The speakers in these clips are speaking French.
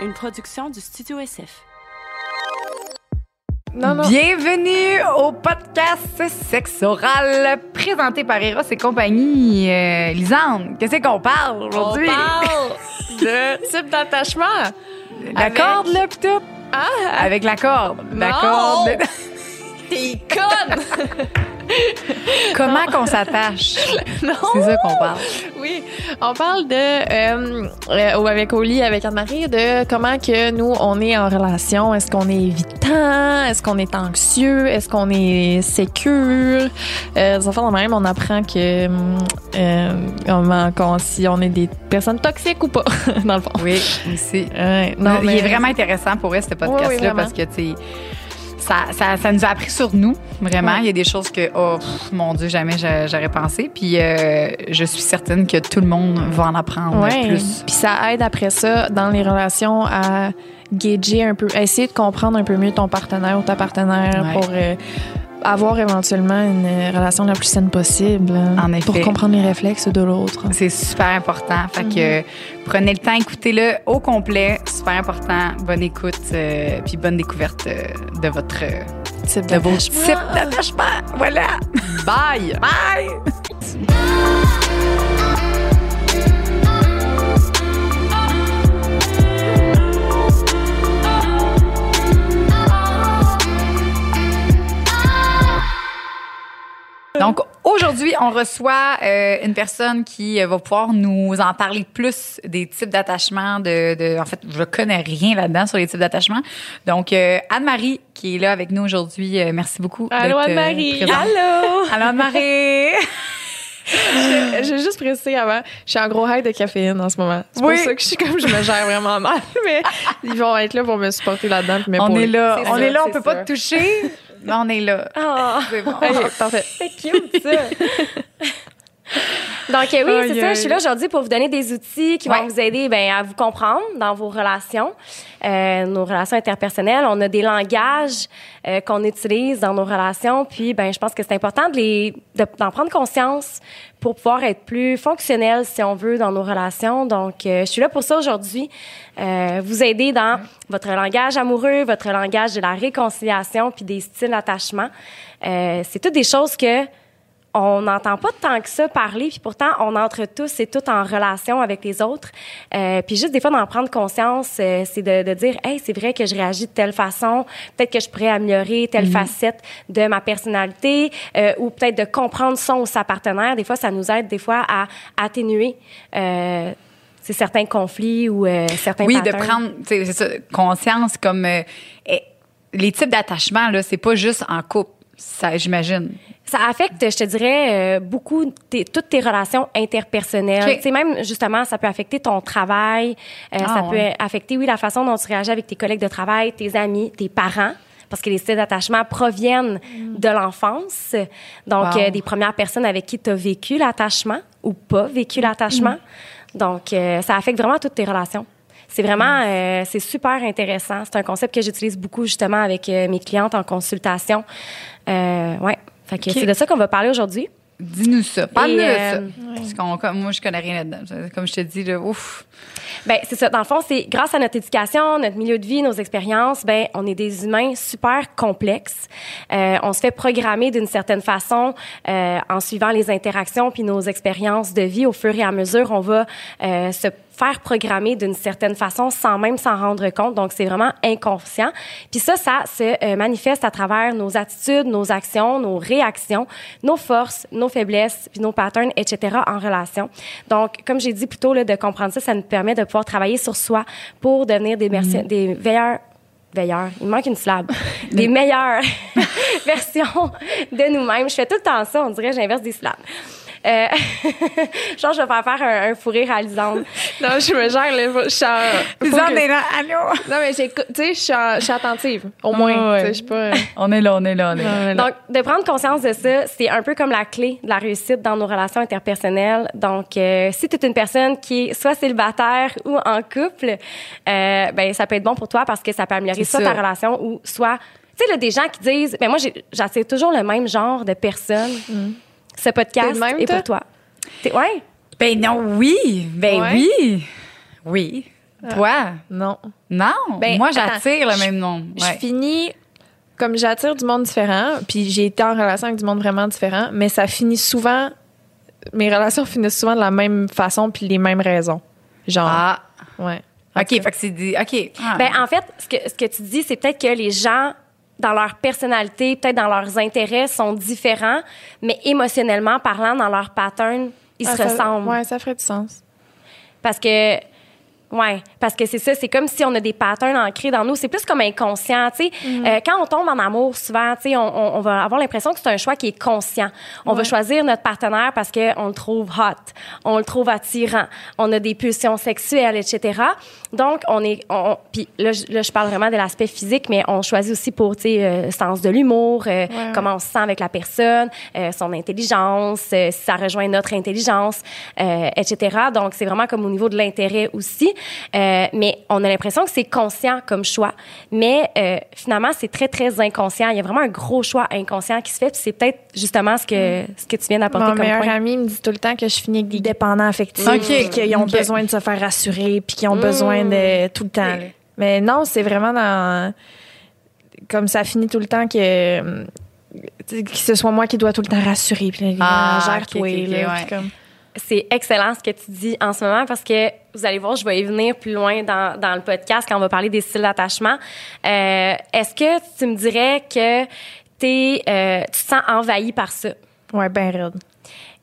une production du Studio SF. Non, non. Bienvenue au podcast Sexe oral présenté par Eros et compagnie. Euh, Lisande, qu'est-ce qu'on parle aujourd'hui? On parle de type d'attachement. La avec- corde, là, pis tout? Ah, Avec la corde. La Non! corde. t'es conne! Comment qu'on s'attache? C'est ça qu'on parle. Oui, on parle de, euh, euh, avec Oli, avec Anne-Marie, de comment que nous, on est en relation. Est-ce qu'on est évitant? Est-ce qu'on est anxieux? Est-ce qu'on est sécure? Euh, des de même, on apprend que euh, si on est des personnes toxiques ou pas, dans le fond. Oui, aussi. Non, mais- il est vraiment intéressant pour elle, ce podcast-là, oui, parce que, tu sais, ça, ça, ça nous a appris sur nous, vraiment. Ouais. Il y a des choses que, oh, pff, mon Dieu, jamais j'a- j'aurais pensé. Puis, euh, je suis certaine que tout le monde va en apprendre Ouais. plus. Puis ça aide après ça dans les relations à gager un peu, à essayer de comprendre un peu mieux ton partenaire ou ta partenaire Ouais. pour euh, avoir éventuellement une euh, relation la plus saine possible. hein, En effet. Pour comprendre les réflexes de l'autre. C'est super important. Fait que prenez le temps, écoutez-le au complet. Super important. Bonne écoute, euh, puis bonne découverte euh, de votre Type d'attachement. types d'attachement. Voilà. Bye! Bye. On reçoit euh, une personne qui euh, va pouvoir nous en parler plus des types d'attachement. De, de, en fait, je connais rien là-dedans sur les types d'attachement. Donc euh, Anne-Marie qui est là avec nous aujourd'hui. euh, merci beaucoup. Allô, euh, Anne-Marie. Allô! Allô Anne-Marie. J'ai juste précisé avant, je suis en gros high de caféine en ce moment. C'est Oui. pour ça que je suis comme, je me gère vraiment mal. Mais ils vont être là pour me supporter là-dedans. on est là, on ça, est là, on c'est peut pas te toucher, mais on est là. Ah, C'est bon. Ok, parfait. c'est cute, ça. Donc, oui, Aïe, c'est ça. Je suis là aujourd'hui pour vous donner des outils qui Ouais. vont vous aider ben, à vous comprendre dans vos relations, euh, nos relations interpersonnelles. On a des langages euh, qu'on utilise dans nos relations. Puis, ben, je pense que c'est important de les, de- d'en prendre conscience pour pouvoir être plus fonctionnel, si on veut, dans nos relations. Donc, euh, je suis là pour ça aujourd'hui. Euh, vous aider dans votre langage amoureux, votre langage de la réconciliation, puis des styles d'attachement. Euh, c'est toutes des choses que on n'entend pas tant que ça parler, puis pourtant, on entre tous et toutes en relation avec les autres. Euh, puis juste des fois, d'en prendre conscience, euh, c'est de, de dire, hey, c'est vrai que je réagis de telle façon, peut-être que je pourrais améliorer telle facette de ma personnalité, euh, ou peut-être de comprendre son ou sa partenaire. Des fois, ça nous aide des fois à atténuer certains conflits ou certains Oui, de prendre ça, conscience comme les types d'attachement là, c'est pas juste en couple, ça j'imagine. Ça affecte, je te dirais, euh, beaucoup tes- toutes tes relations interpersonnelles. Ok. Tu sais, même justement, ça peut affecter ton travail. euh, Ah, ça ouais. peut affecter, oui, la façon dont tu réagis avec tes collègues de travail, tes amis, tes parents. Parce que les styles d'attachement proviennent de l'enfance. Donc, Wow. euh, des premières personnes avec qui tu as vécu l'attachement ou pas vécu l'attachement. Donc, euh, ça affecte vraiment toutes tes relations. C'est vraiment, euh, c'est super intéressant. C'est un concept que j'utilise beaucoup justement avec euh, mes clientes en consultation. Euh, ouais. Fait que c'est de ça qu'on va parler aujourd'hui. Dis-nous ça, parle-nous euh, ça. Parce qu'on moi je connais rien là-dedans. Comme je te dis là, ouf. Ben c'est ça. Dans le fond, c'est grâce à notre éducation, notre milieu de vie, nos expériences, ben on est des humains super complexes. Euh, on se fait programmer d'une certaine façon euh, en suivant les interactions puis nos expériences de vie. Au fur et à mesure, on va euh, se faire programmer d'une certaine façon sans même s'en rendre compte. Donc, c'est vraiment inconscient. Puis ça, ça se euh, manifeste à travers nos attitudes, nos actions, nos réactions, nos forces, nos faiblesses, puis nos patterns, etc. en relation. Donc, comme j'ai dit plus tôt, là, de comprendre ça, ça nous permet de pouvoir travailler sur soi pour devenir des, merci- des veilleurs veilleurs, il manque une syllabe, des meilleures versions de nous-mêmes. Je fais tout le temps ça, on dirait j'inverse des syllabes. Euh, genre, je vais faire faire un, un fou rire à Lisande. Non, je me gère, là. Je suis en- hommes que- est là, allô? Non, mais j'écoute, tu sais, je suis attentive. Au moins, Ah ouais. tu sais, je suis pas. On est là, on est là, on est là. Donc, de prendre conscience de ça, c'est un peu comme la clé de la réussite dans nos relations interpersonnelles. Donc, euh, si tu es une personne qui est soit célibataire ou en couple, euh, ben ça peut être bon pour toi parce que ça peut améliorer soit ça. ta relation ou soit... Tu sais, là, des gens qui disent... Ben moi, j'attire toujours le même genre de personnes. Ce podcast même, est pour toi? T'es- ouais. Ben non, oui, ben Ouais. oui, oui. Toi? Non. Non. Ben, Moi, attends, j'attire le je- même nom. Je Ouais. finis comme j'attire du monde différent, puis j'ai été en relation avec du monde vraiment différent, mais ça finit souvent. Mes relations finissent souvent de la même façon puis les mêmes raisons. Genre, Ah. ouais. OK, fait que c'est dit. OK. Ah. Ben, en fait, ce que, ce que tu dis, c'est peut-être que les gens, dans leur personnalité, peut-être dans leurs intérêts, sont différents, mais émotionnellement parlant, dans leur pattern, ils Ah, se ça- ressemblent. Ouais, ça ferait du sens. Parce que, ouais, parce que c'est ça, c'est comme si on a des patterns ancrés dans nous. C'est plus comme inconscient, tu sais. Mhm. Euh, quand on tombe en amour, souvent, tu sais, on, on- on va avoir l'impression que c'est un choix qui est conscient. On va choisir notre partenaire parce qu'on le trouve hot, on le trouve attirant, on a des pulsions sexuelles, etc. Donc, on est, on, puis là, je- là, je parle vraiment de l'aspect physique, mais on choisit aussi pour, tu sais, euh, sens de l'humour, euh, ouais. comment on se sent avec la personne, euh, son intelligence, euh, si ça rejoint notre intelligence, euh, etc. Donc, c'est vraiment comme au niveau de l'intérêt aussi. Euh, mais on a l'impression que c'est conscient comme choix. Mais euh, finalement, c'est très, très inconscient. Il y a vraiment un gros choix inconscient qui se fait. Puis c'est peut-être justement ce que, ce que tu viens d'apporter Mon comme meilleur point. ami me dit tout le temps que je finis avec des dépendants affectifs, Ok. puis qu'ils ont besoin de se faire rassurer, puis qu'ils ont besoin de tout le temps. Mais non, c'est vraiment dans comme ça finit tout le temps que que ce soit moi qui dois tout le temps rassurer, puis là, Ah, gère toi, ok, ok, là, ouais. puis comme- C'est excellent ce que tu dis en ce moment parce que vous allez voir, je vais y venir plus loin dans, dans le podcast quand on va parler des styles d'attachement. Euh, Est-ce que tu me dirais que t'es, euh, tu te sens envahi par ça? ouais, ben raide.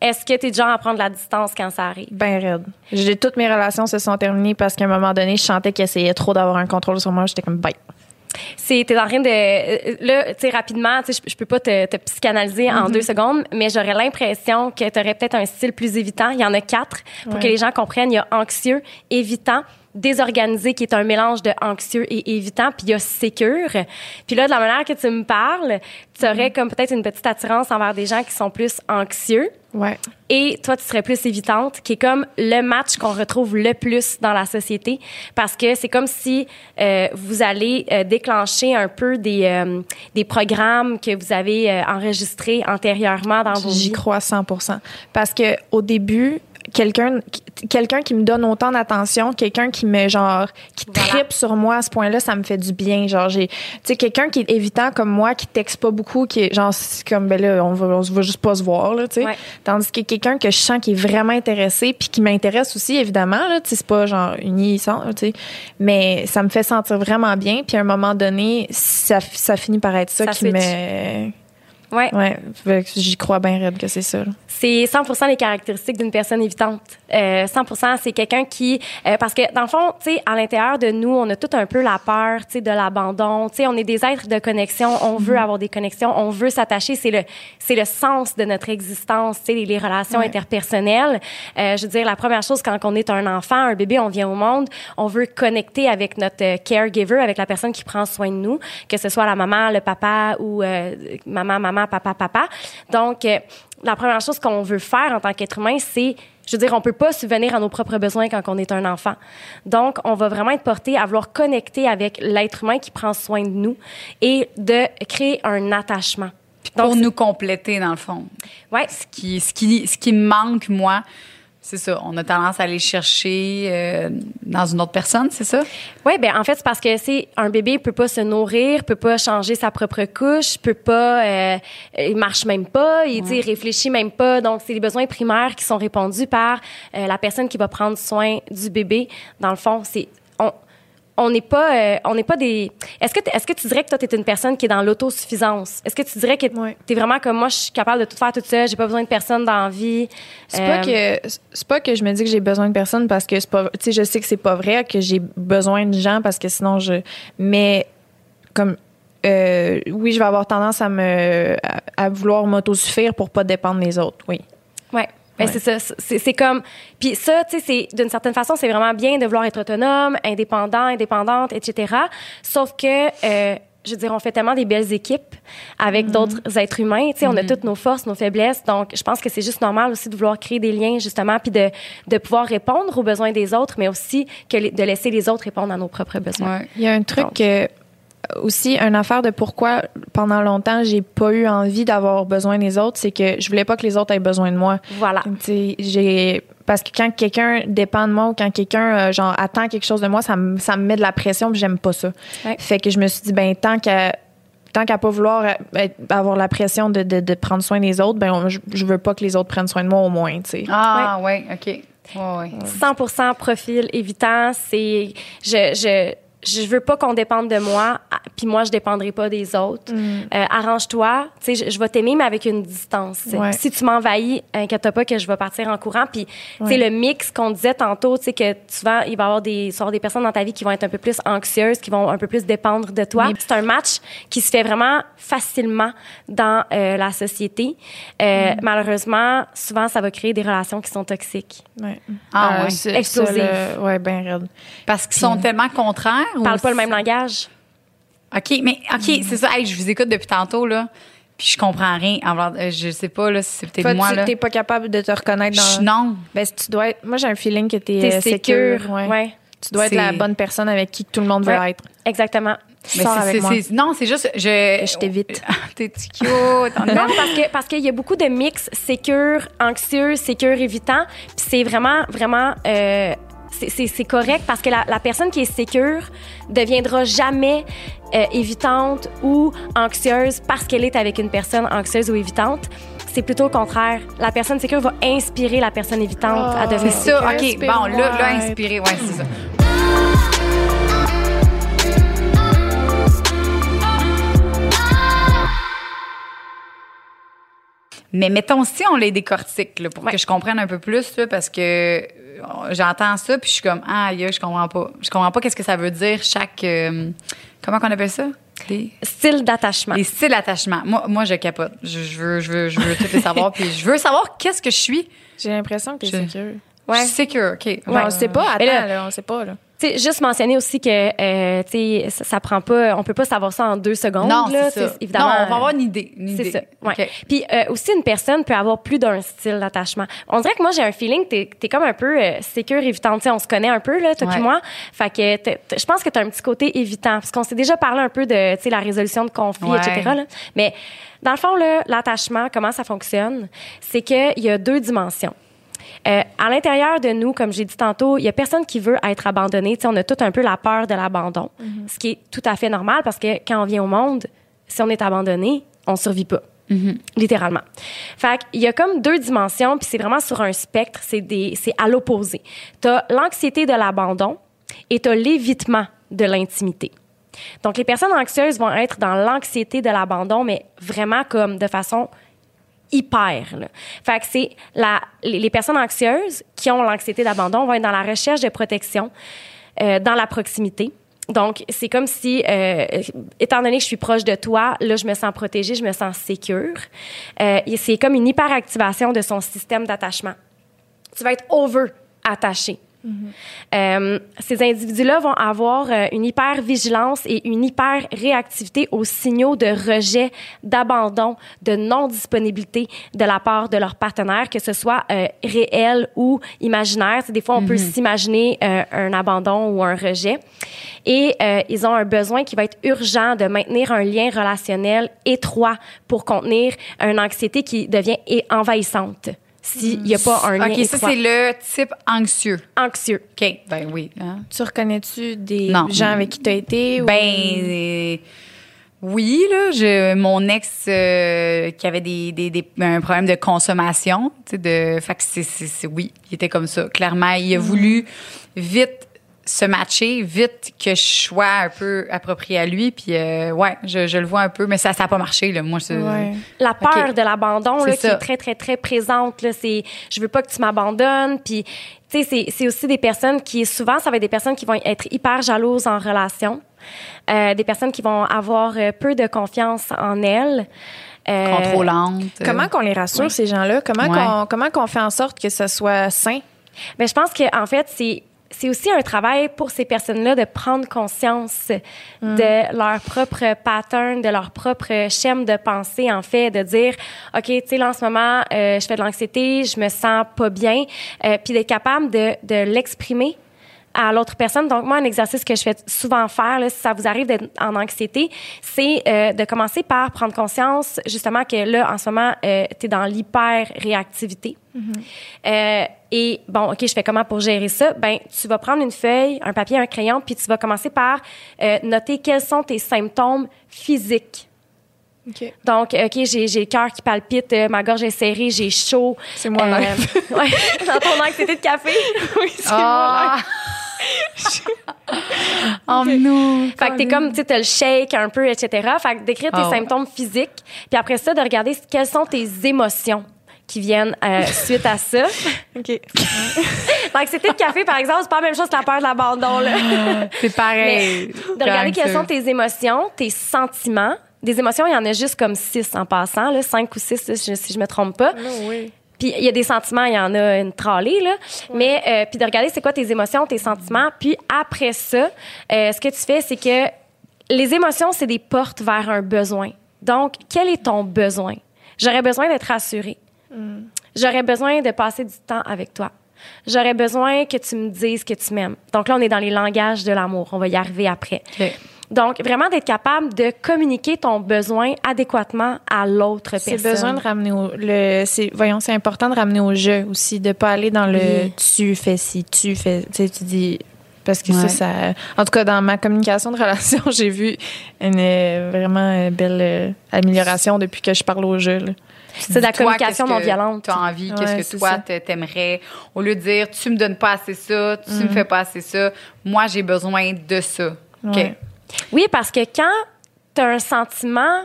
Est-ce que tu es du genre à prendre la distance quand ça arrive? Ben raide. J'ai toutes mes relations se sont terminées parce qu'à un moment donné, je sentais qu'il essayait trop d'avoir un contrôle sur moi, j'étais comme bye. C'est, t'es en train de, euh, là, tu sais, rapidement, tu sais, je, je peux pas te, te psychanalyser Mm-hmm. en deux secondes, mais j'aurais l'impression que tu aurais peut-être un style plus évitant. Il y en a quatre pour Ouais. que les gens comprennent. Il y a anxieux, évitant, désorganisé, qui est un mélange de anxieux et évitant, puis il y a sécure. Puis là, de la manière que tu me parles, tu aurais comme peut-être une petite attirance envers des gens qui sont plus anxieux. Ouais. Et toi, tu serais plus évitante, qui est comme le match qu'on retrouve le plus dans la société, parce que c'est comme si euh, vous allez euh, déclencher un peu des, euh, des programmes que vous avez euh, enregistrés antérieurement dans vos J'y vies. crois 100 Parce que au début, quelqu'un quelqu'un qui me donne autant d'attention, quelqu'un qui me genre qui Voilà. tripe sur moi à ce point-là, ça me fait du bien. Genre j'ai tu sais quelqu'un qui est évitant comme moi, qui texte pas beaucoup, qui est genre c'est comme ben là on va on va juste pas se voir là, tu sais. Ouais. Tandis que quelqu'un que je sens qui est vraiment intéressé puis qui m'intéresse aussi évidemment là, tu sais c'est pas genre unissant, tu sais. Mais ça me fait sentir vraiment bien puis à un moment donné, ça ça finit par être ça, Ça qui me Ouais. J'y crois bien raide que c'est ça. C'est 100 les caractéristiques d'une personne évitante. Euh, 100% c'est quelqu'un qui... euh, parce que, dans le fond, tu sais, à l'intérieur de nous, on a tout un peu la peur, tu sais, de l'abandon. Tu sais, on est des êtres de connexion. On veut avoir des connexions. On veut s'attacher. C'est le, c'est le sens de notre existence, tu sais, les, les relations Ouais. interpersonnelles. Euh, je veux dire, la première chose, quand on est un enfant, un bébé, on vient au monde, on veut connecter avec notre euh, caregiver, avec la personne qui prend soin de nous, que ce soit la maman, le papa ou euh, maman, maman, papa, papa. Donc, euh, la première chose qu'on veut faire en tant qu'être humain, c'est, je veux dire, on peut pas subvenir à nos propres besoins quand on est un enfant. Donc, on va vraiment être porté à vouloir connecter avec l'être humain qui prend soin de nous et de créer un attachement. pour Donc, nous compléter, dans le fond. ouais, Ce qui, ce qui, ce qui me manque, moi, c'est ça. On a tendance à aller chercher euh, dans une autre personne, c'est ça? Oui, ben en fait, c'est parce que c'est un bébé peut pas se nourrir, peut pas changer sa propre couche, peut pas, euh, il marche même pas, il, il réfléchit même pas. Donc, c'est les besoins primaires qui sont répondus par euh, la personne qui va prendre soin du bébé. Dans le fond, c'est on on n'est pas euh, on n'est pas des est-ce que est-ce que tu dirais que toi tu es une personne qui est dans l'autosuffisance? Est-ce que tu dirais que Ouais. tu es vraiment comme moi je suis capable de tout faire toute seule j'ai pas besoin de personne dans la vie C'est Euh, pas que c'est pas que je me dis que j'ai besoin de personne parce que c'est pas tu sais je sais que c'est pas vrai que j'ai besoin de gens parce que sinon je mais comme euh, oui, je vais avoir tendance à me à, à vouloir m'autosuffire pour pas dépendre des autres. Oui. Ouais. Ben, Ouais. c'est ça. C'est, c'est comme. Puis ça, tu sais, c'est d'une certaine façon, c'est vraiment bien de vouloir être autonome, indépendant, indépendante, etc. Sauf que, euh, je veux dire, on fait tellement des belles équipes avec d'autres êtres humains. Tu sais, on a toutes nos forces, nos faiblesses. Donc, je pense que c'est juste normal aussi de vouloir créer des liens, justement, puis de, de pouvoir répondre aux besoins des autres, mais aussi que de laisser les autres répondre à nos propres besoins. Ouais. Il y a un truc Donc. que aussi une affaire de pourquoi pendant longtemps j'ai pas eu envie d'avoir besoin des autres, c'est que je voulais pas que les autres aient besoin de moi. Voilà. Tu sais, j'ai parce que quand quelqu'un dépend de moi ou quand quelqu'un euh, genre attend quelque chose de moi, ça me ça me met de la pression, puis j'aime pas ça. Ouais. Fait que je me suis dit ben tant qu'à tant qu'à pas vouloir euh, être- avoir la pression de, de, de prendre soin des autres, ben on- je, je veux pas que les autres prennent soin de moi au moins, tu sais. Ah, ouais, OK. Ouais, ouais. 100 profil évitant, c'est je je je veux pas qu'on dépende de moi, puis moi je dépendrai pas des autres. Mm. Euh, Arrange-toi, tu sais, je, je vais t'aimer mais avec une distance. Ouais. Si tu m'envahis, inquiète pas que je vais partir en courant. Puis tu sais Ouais. le mix qu'on disait tantôt, tu sais que souvent il va y avoir des des personnes dans ta vie qui vont être un peu plus anxieuses, qui vont un peu plus dépendre de toi. Mais- C'est un match qui se fait vraiment facilement dans euh, la société. Euh, Mm. Malheureusement, souvent ça va créer des relations qui sont toxiques. Ouais. Ah, ouais. c'est- Explosif. ça, ouais, ben raide. Parce qu'ils sont tellement contraires. Ou Parle pas le même langage. OK, mais OK, c'est ça. Hey, je vous écoute depuis tantôt, là. Puis je comprends rien. Alors, euh, je sais pas, là, si c'est peut-être moi, tu là. t'es pas capable de te reconnaître Je- dans. Non. Ben, si tu dois être. Moi, j'ai un feeling que t'es T'es euh, sécure. sécure. Ouais. Ouais. Tu dois être la bonne personne avec qui tout le monde veut Ouais. être. Exactement. Mais Sors c'est- avec moi. non, c'est juste. Je, Je t'évite. T'es cute. Non, parce que parce qu'il y a beaucoup de mix sécure, anxieux, sécure, évitant. Puis c'est vraiment vraiment euh, c'est- correct parce que la, la personne qui est sécure deviendra jamais euh, évitante ou anxieuse parce qu'elle est avec une personne anxieuse ou évitante. C'est plutôt le contraire. La personne sécure va inspirer la personne évitante à Oh. devenir C'est ça. OK, bon, là, là, inspiré. Ouais, c'est ça. Mais mettons si on les décortique là, pour Ouais. que je comprenne un peu plus là, parce que euh, j'entends ça puis je suis comme ah aïe, je comprends pas. Je comprends pas qu'est-ce que ça veut dire chaque euh, comment qu'on appelle ça? Les, Style d'attachement. les styles d'attachement. Moi moi je capote. Je, je veux je veux je veux tout les savoir puis je veux savoir qu'est-ce que je suis. J'ai l'impression que t'es Je- sécure. Je suis sécure, OK. Ouais, on sait pas. Attends, là, on sait pas, là. Sais, juste mentionner aussi que euh, tu sais, ça, ça prend pas, on peut pas savoir ça en deux secondes. Non, là, c'est ça. Évidemment. Non, on va avoir une idée. C'est ça. Ouais. OK. Puis euh, aussi, une personne peut avoir plus d'un style d'attachement. On dirait que moi, j'ai un feeling, t'es es comme un peu euh, sécure, évitante. Tu sais, on se connaît un peu, là, toi Ouais. puis moi. Fait que je pense que tu as un petit côté évitant. Parce qu'on s'est déjà parlé un peu de tu sais, la résolution de conflits, Ouais. etc. là. Mais dans le fond, là, l'attachement, comment ça fonctionne? C'est qu'il y a deux dimensions. Euh, à l'intérieur de nous, comme j'ai dit tantôt, il y a personne qui veut être abandonné. On a tout un peu la peur de l'abandon, ce qui est tout à fait normal parce que quand on vient au monde, si on est abandonné, on survit pas. Littéralement. Fait qu'il y a comme deux dimensions, puis c'est vraiment sur un spectre, c'est à l'opposé. T'as l'anxiété de l'abandon et t'as l'évitement de l'intimité. Donc, les personnes anxieuses vont être dans l'anxiété de l'abandon, mais vraiment comme de façon hyper. Là. Fait que c'est la, les, personnes anxieuses qui ont l'anxiété d'abandon vont être dans la recherche de protection, euh, dans la proximité. Donc, c'est comme si, euh, étant donné que je suis proche de toi, là, je me sens protégée, je me sens sécure. Euh, c'est comme une hyperactivation de son système d'attachement. Tu vas être over attaché. Euh, ces individus-là vont avoir euh, une hyper-vigilance et une hyper-réactivité aux signaux de rejet, d'abandon, de non-disponibilité de la part de leur partenaire, que ce soit euh, réel ou imaginaire. Sais, des fois, on peut s'imaginer euh, un abandon ou un rejet. Et ils ont un besoin qui va être urgent de maintenir un lien relationnel étroit pour contenir une anxiété qui devient envahissante s'il n'y a pas un lien OK, ça, c'est le type anxieux. anxieux. OK, ben oui. hein. Tu reconnais-tu des Non. gens avec qui tu as été? ou- Ben, oui, là, je, mon ex euh, qui avait des, des, des- un problème de consommation, tu sais, de, fait que c'est, c'est, c'est- oui, il était comme ça. Clairement, il a voulu vite se matcher, vite que je sois un peu appropriée à lui, puis euh, ouais, je, je le vois un peu, mais ça, ça a pas marché, là. Moi, c'est, Ouais. La peur de l'abandon, qui ça. est très, très, très présente, là, c'est je veux pas que tu m'abandonnes. Puis, tu sais, c'est- c'est aussi des personnes qui, souvent, ça va être des personnes qui vont être hyper jalouses en relation, euh, des personnes qui vont avoir euh, peu de confiance en elles. Euh, contrôlante. Comment qu'on les rassure, ces gens-là? Comment Ouais. qu'on comment qu'on fait en sorte que ce soit sain? Ben, je pense que en fait, c'est c'est aussi un travail pour ces personnes-là de prendre conscience de leur propre pattern, de leur propre schème de pensée, en fait, de dire, OK, tu sais, là, en ce moment, euh, je fais de l'anxiété, je me sens pas bien, euh, puis d'être capable de, de l'exprimer à l'autre personne. Donc, moi, un exercice que je fais souvent faire, là, si ça vous arrive d'être en anxiété, c'est euh, de commencer par prendre conscience, justement, que là, en ce moment, tu es dans l'hyper-réactivité. Euh, Et bon, OK, je fais comment pour gérer ça? Ben, tu vas prendre une feuille, un papier, un crayon, puis tu vas commencer par euh, noter quels sont tes symptômes physiques. OK. Donc, OK, j'ai, j'ai le cœur qui palpite, euh, ma gorge est serrée, j'ai chaud. C'est moi Euh, ouais, dans ton anxiété de café. oui, c'est oh non! Fait que t'es comme, tu sais, t'as le shake un peu, etc. Fait que d'écrire tes Ah symptômes physiques, puis après ça, de regarder quelles sont tes émotions qui viennent euh, suite à ça. OK. L'anxiété de café, par exemple, c'est pas la même chose que la peur de l'abandon, là. C'est pareil. de regarder quelles sont tes émotions, tes sentiments. Des émotions, il y en a juste comme six en passant, là, cinq ou six, là, si je me trompe pas. oui. Puis il y a des sentiments, il y en a une tralée, là. Mais euh, puis de regarder c'est quoi tes émotions, tes sentiments. Puis après ça, euh, ce que tu fais, c'est que les émotions, c'est des portes vers un besoin. Donc, quel est ton besoin? J'aurais besoin d'être rassurée. J'aurais besoin de passer du temps avec toi. J'aurais besoin que tu me dises que tu m'aimes. Donc là, on est dans les langages de l'amour. On va y arriver après. Donc, vraiment d'être capable de communiquer ton besoin adéquatement à l'autre personne. C'est besoin de ramener au le c'est voyons c'est important de ramener au jeu aussi de pas aller dans le Oui. tu fais si tu fais tu dis parce que Ouais. ça ça en tout cas dans ma communication de relation j'ai vu une euh, vraiment euh, belle euh, amélioration depuis que je parle au jeu là. C'est de la Toi, communication qu'est-ce non que violente. Tu as envie, qu'est-ce que toi, t'aimerais? Au lieu de dire, tu me donnes pas assez ça, tu Mm-hmm. me fais pas assez ça, moi, j'ai besoin de ça. OK. Ouais. Oui, parce que quand tu as un sentiment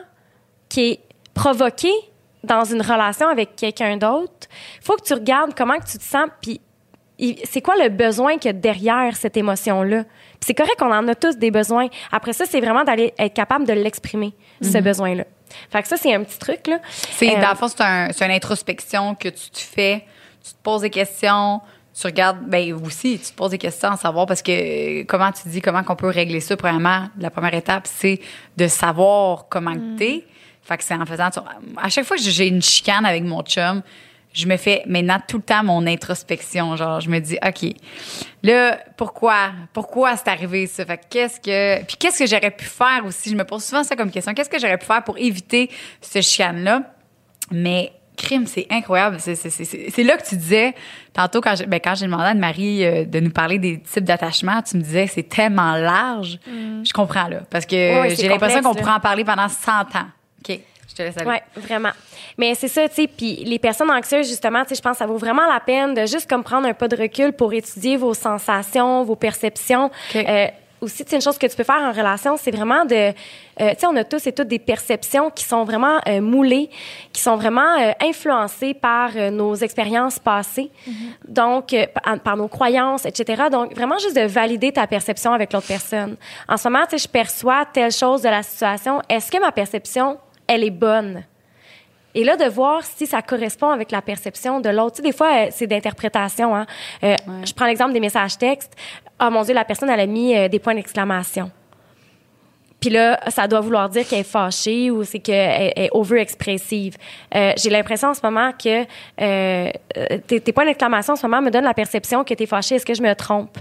qui est provoqué dans une relation avec quelqu'un d'autre, il faut que tu regardes comment que tu te sens, puis c'est quoi le besoin qu'il y a derrière cette émotion-là? C'est correct qu'on en a tous des besoins. Après ça, c'est vraiment d'aller être capable de l'exprimer, ce besoin-là. Fait que ça, c'est un petit truc, là. C'est, Euh, dans le fond, c'est, un, c'est une introspection que tu te fais. Tu te poses des questions. Tu regardes, ben aussi, tu te poses des questions à savoir parce que euh, comment tu dis, comment qu'on peut régler ça. Premièrement, la première étape, c'est de savoir comment que t'es. Fait que c'est en faisant. À chaque fois que j'ai une chicane avec mon chum, je me fais maintenant tout le temps mon introspection. Genre, je me dis, OK, là, pourquoi? Pourquoi c'est arrivé ça? Fait que qu'est-ce que. Puis qu'est-ce que j'aurais pu faire aussi? Je me pose souvent ça comme question. Qu'est-ce que j'aurais pu faire pour éviter ce chicane-là? Mais crime, c'est incroyable. C'est, là que tu disais, tantôt, quand j'ai, ben, j'ai demandé à Anne-Marie euh, de nous parler des types d'attachements, tu me disais c'est tellement large. Je comprends, là. Parce que Mm. J'ai l'impression qu'on pourrait en parler pendant 100 ans. OK, je te laisse aller. Oui, vraiment. Mais c'est ça, tu sais, puis les personnes anxieuses, justement, tu sais, je pense que ça vaut vraiment la peine de juste comme prendre un pas de recul pour étudier vos sensations, vos perceptions. OK. Euh, aussi, une chose que tu peux faire en relation, c'est vraiment de... euh, tu sais, on a tous et toutes des perceptions qui sont vraiment euh, moulées, qui sont vraiment euh, influencées par nos expériences passées, donc euh, par, par nos croyances, etc. Donc, vraiment juste de valider ta perception avec l'autre personne. En ce moment, tu sais, je perçois telle chose de la situation. Est-ce que ma perception, elle est bonne? Et là, de voir si ça correspond avec la perception de l'autre. Tu sais, des fois, euh, c'est d'interprétation. Hein. Euh, Je prends l'exemple des messages textes. Ah mon Dieu, la personne, elle a mis euh, des points d'exclamation. Puis là, ça doit vouloir dire qu'elle est fâchée ou c'est qu'elle est over-expressive. Euh, J'ai l'impression en ce moment que tes, tes points d'exclamation en ce moment me donnent la perception que tu es fâchée. Est-ce que je me trompe?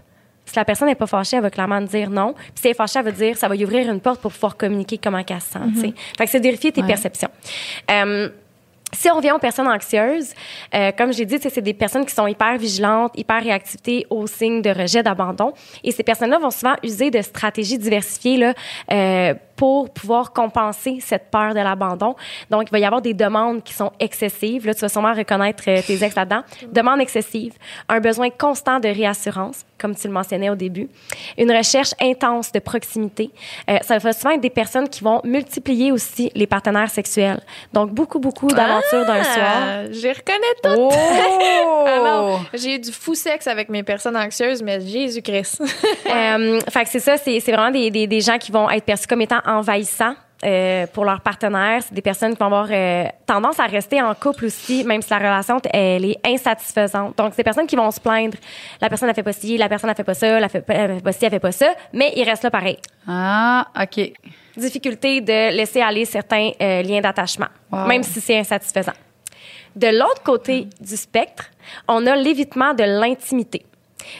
Si la personne n'est pas fâchée, elle va clairement dire non. Puis si elle est fâchée, elle va dire ça va y ouvrir une porte pour pouvoir communiquer comment elle se sent. tu sais. Fait que c'est vérifier tes perceptions. Euh, si on revient aux personnes anxieuses, euh, comme j'ai dit, c'est des personnes qui sont hyper vigilantes, hyper réactivées aux signes de rejet, d'abandon. Et ces personnes-là vont souvent user de stratégies diversifiées là, euh, pour pouvoir compenser cette peur de l'abandon. Donc, il va y avoir des demandes qui sont excessives. Là, tu vas sûrement reconnaître euh, tes ex là-dedans. Demandes excessives, un besoin constant de réassurance, comme tu le mentionnais au début, une recherche intense de proximité. Euh, ça va souvent être des personnes qui vont multiplier aussi les partenaires sexuels. Donc, beaucoup, beaucoup d'aventures d'un soir. Ah, les reconnais toutes. Oh! Ah j'ai eu du fou sexe avec mes personnes anxieuses, mais Jésus-Christ. Euh, fait que c'est ça, c'est c'est vraiment des, des, des gens qui vont être perçus comme étant envahissants. euh, pour leurs partenaires, c'est des personnes qui vont avoir euh, tendance à rester en couple aussi, même si la relation elle est insatisfaisante. Donc, c'est des personnes qui vont se plaindre. La personne a fait pas ci, la personne a fait pas ça, la fait, elle fait pas ci, elle fait pas ça, mais ils restent là pareil. Ah, OK. Difficulté de laisser aller certains euh, liens d'attachement, Wow. même si c'est insatisfaisant. De l'autre côté du spectre, on a l'évitement de l'intimité.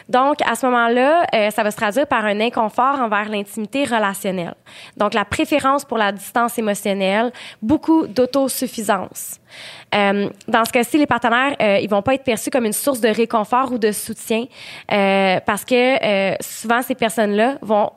Donc, à ce moment-là, euh, ça va se traduire par un inconfort envers l'intimité relationnelle. Donc, la préférence pour la distance émotionnelle, beaucoup d'autosuffisance. Euh, dans ce cas-ci, les partenaires, euh, ils vont pas être perçus comme une source de réconfort ou de soutien euh, parce que souvent, ces personnes-là vont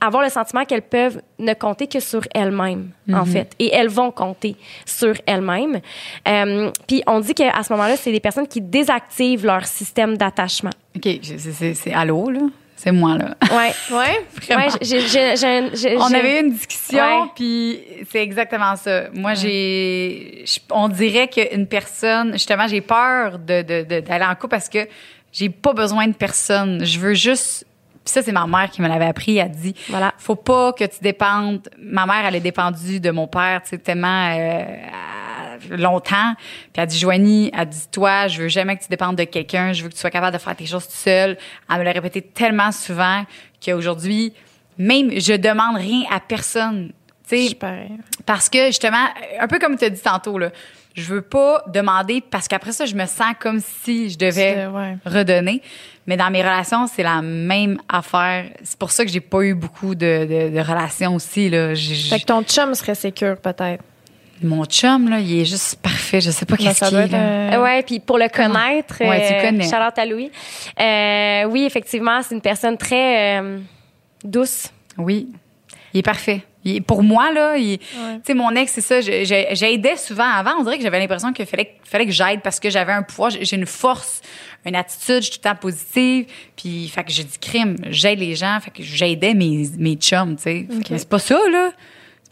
avoir le sentiment qu'elles peuvent ne compter que sur elles-mêmes, en fait. Et elles vont compter sur elles-mêmes. Euh, Puis on dit qu'à ce moment-là, c'est des personnes qui désactivent leur système d'attachement. OK, c'est- c'est c'est- allô, là? C'est moi, là. Ouais. Ouais, Ouais, j'ai- j'ai- On avait eu une discussion, Ouais. puis c'est exactement ça. Moi, j'ai, on dirait qu'une personne, justement, j'ai peur de, de- de- d'aller en couple parce que j'ai pas besoin de personne. Je veux juste. Puis ça, c'est ma mère qui me l'avait appris. Elle dit, Voilà. faut pas que tu dépendes. Ma mère, elle est dépendue de mon père, tu sais, tellement euh, longtemps. Puis elle dit, Joanie, elle dit, toi, je veux jamais que tu dépendes de quelqu'un. Je veux que tu sois capable de faire tes choses tout seul. Elle me l'a répété tellement souvent qu'aujourd'hui, même je demande rien à personne. Tu sais, parce que justement, un peu comme tu as dit tantôt, là, je veux pas demander parce qu'après ça, je me sens comme si je devais ouais. redonner. Mais dans mes relations, c'est la même affaire. C'est pour ça que j'ai pas eu beaucoup de, de- de relations aussi. Là. J'ai- Fait que ton chum serait sécure, peut-être. Mon chum, là, il est juste parfait. Je sais pas Mais qu'est-ce qu'il est. là. un- Ouais, puis pour le connaître, Ouais, tu euh, connais. Charlotte à Louis. Euh, oui, effectivement, c'est une personne très euh, douce. Oui, il est parfait. Il pour moi, là, il- tu sais, mon ex, c'est ça, j'aidais souvent. Avant, on dirait que j'avais l'impression qu'il fallait, fallait que j'aide parce que j'avais un pouvoir, j'ai une force, une attitude, je suis tout le temps positive. Puis, fait que j'ai dit crime, j'aide les gens, fait que j'aidais mes, mes chums, tu sais. Mais c'est pas ça, là.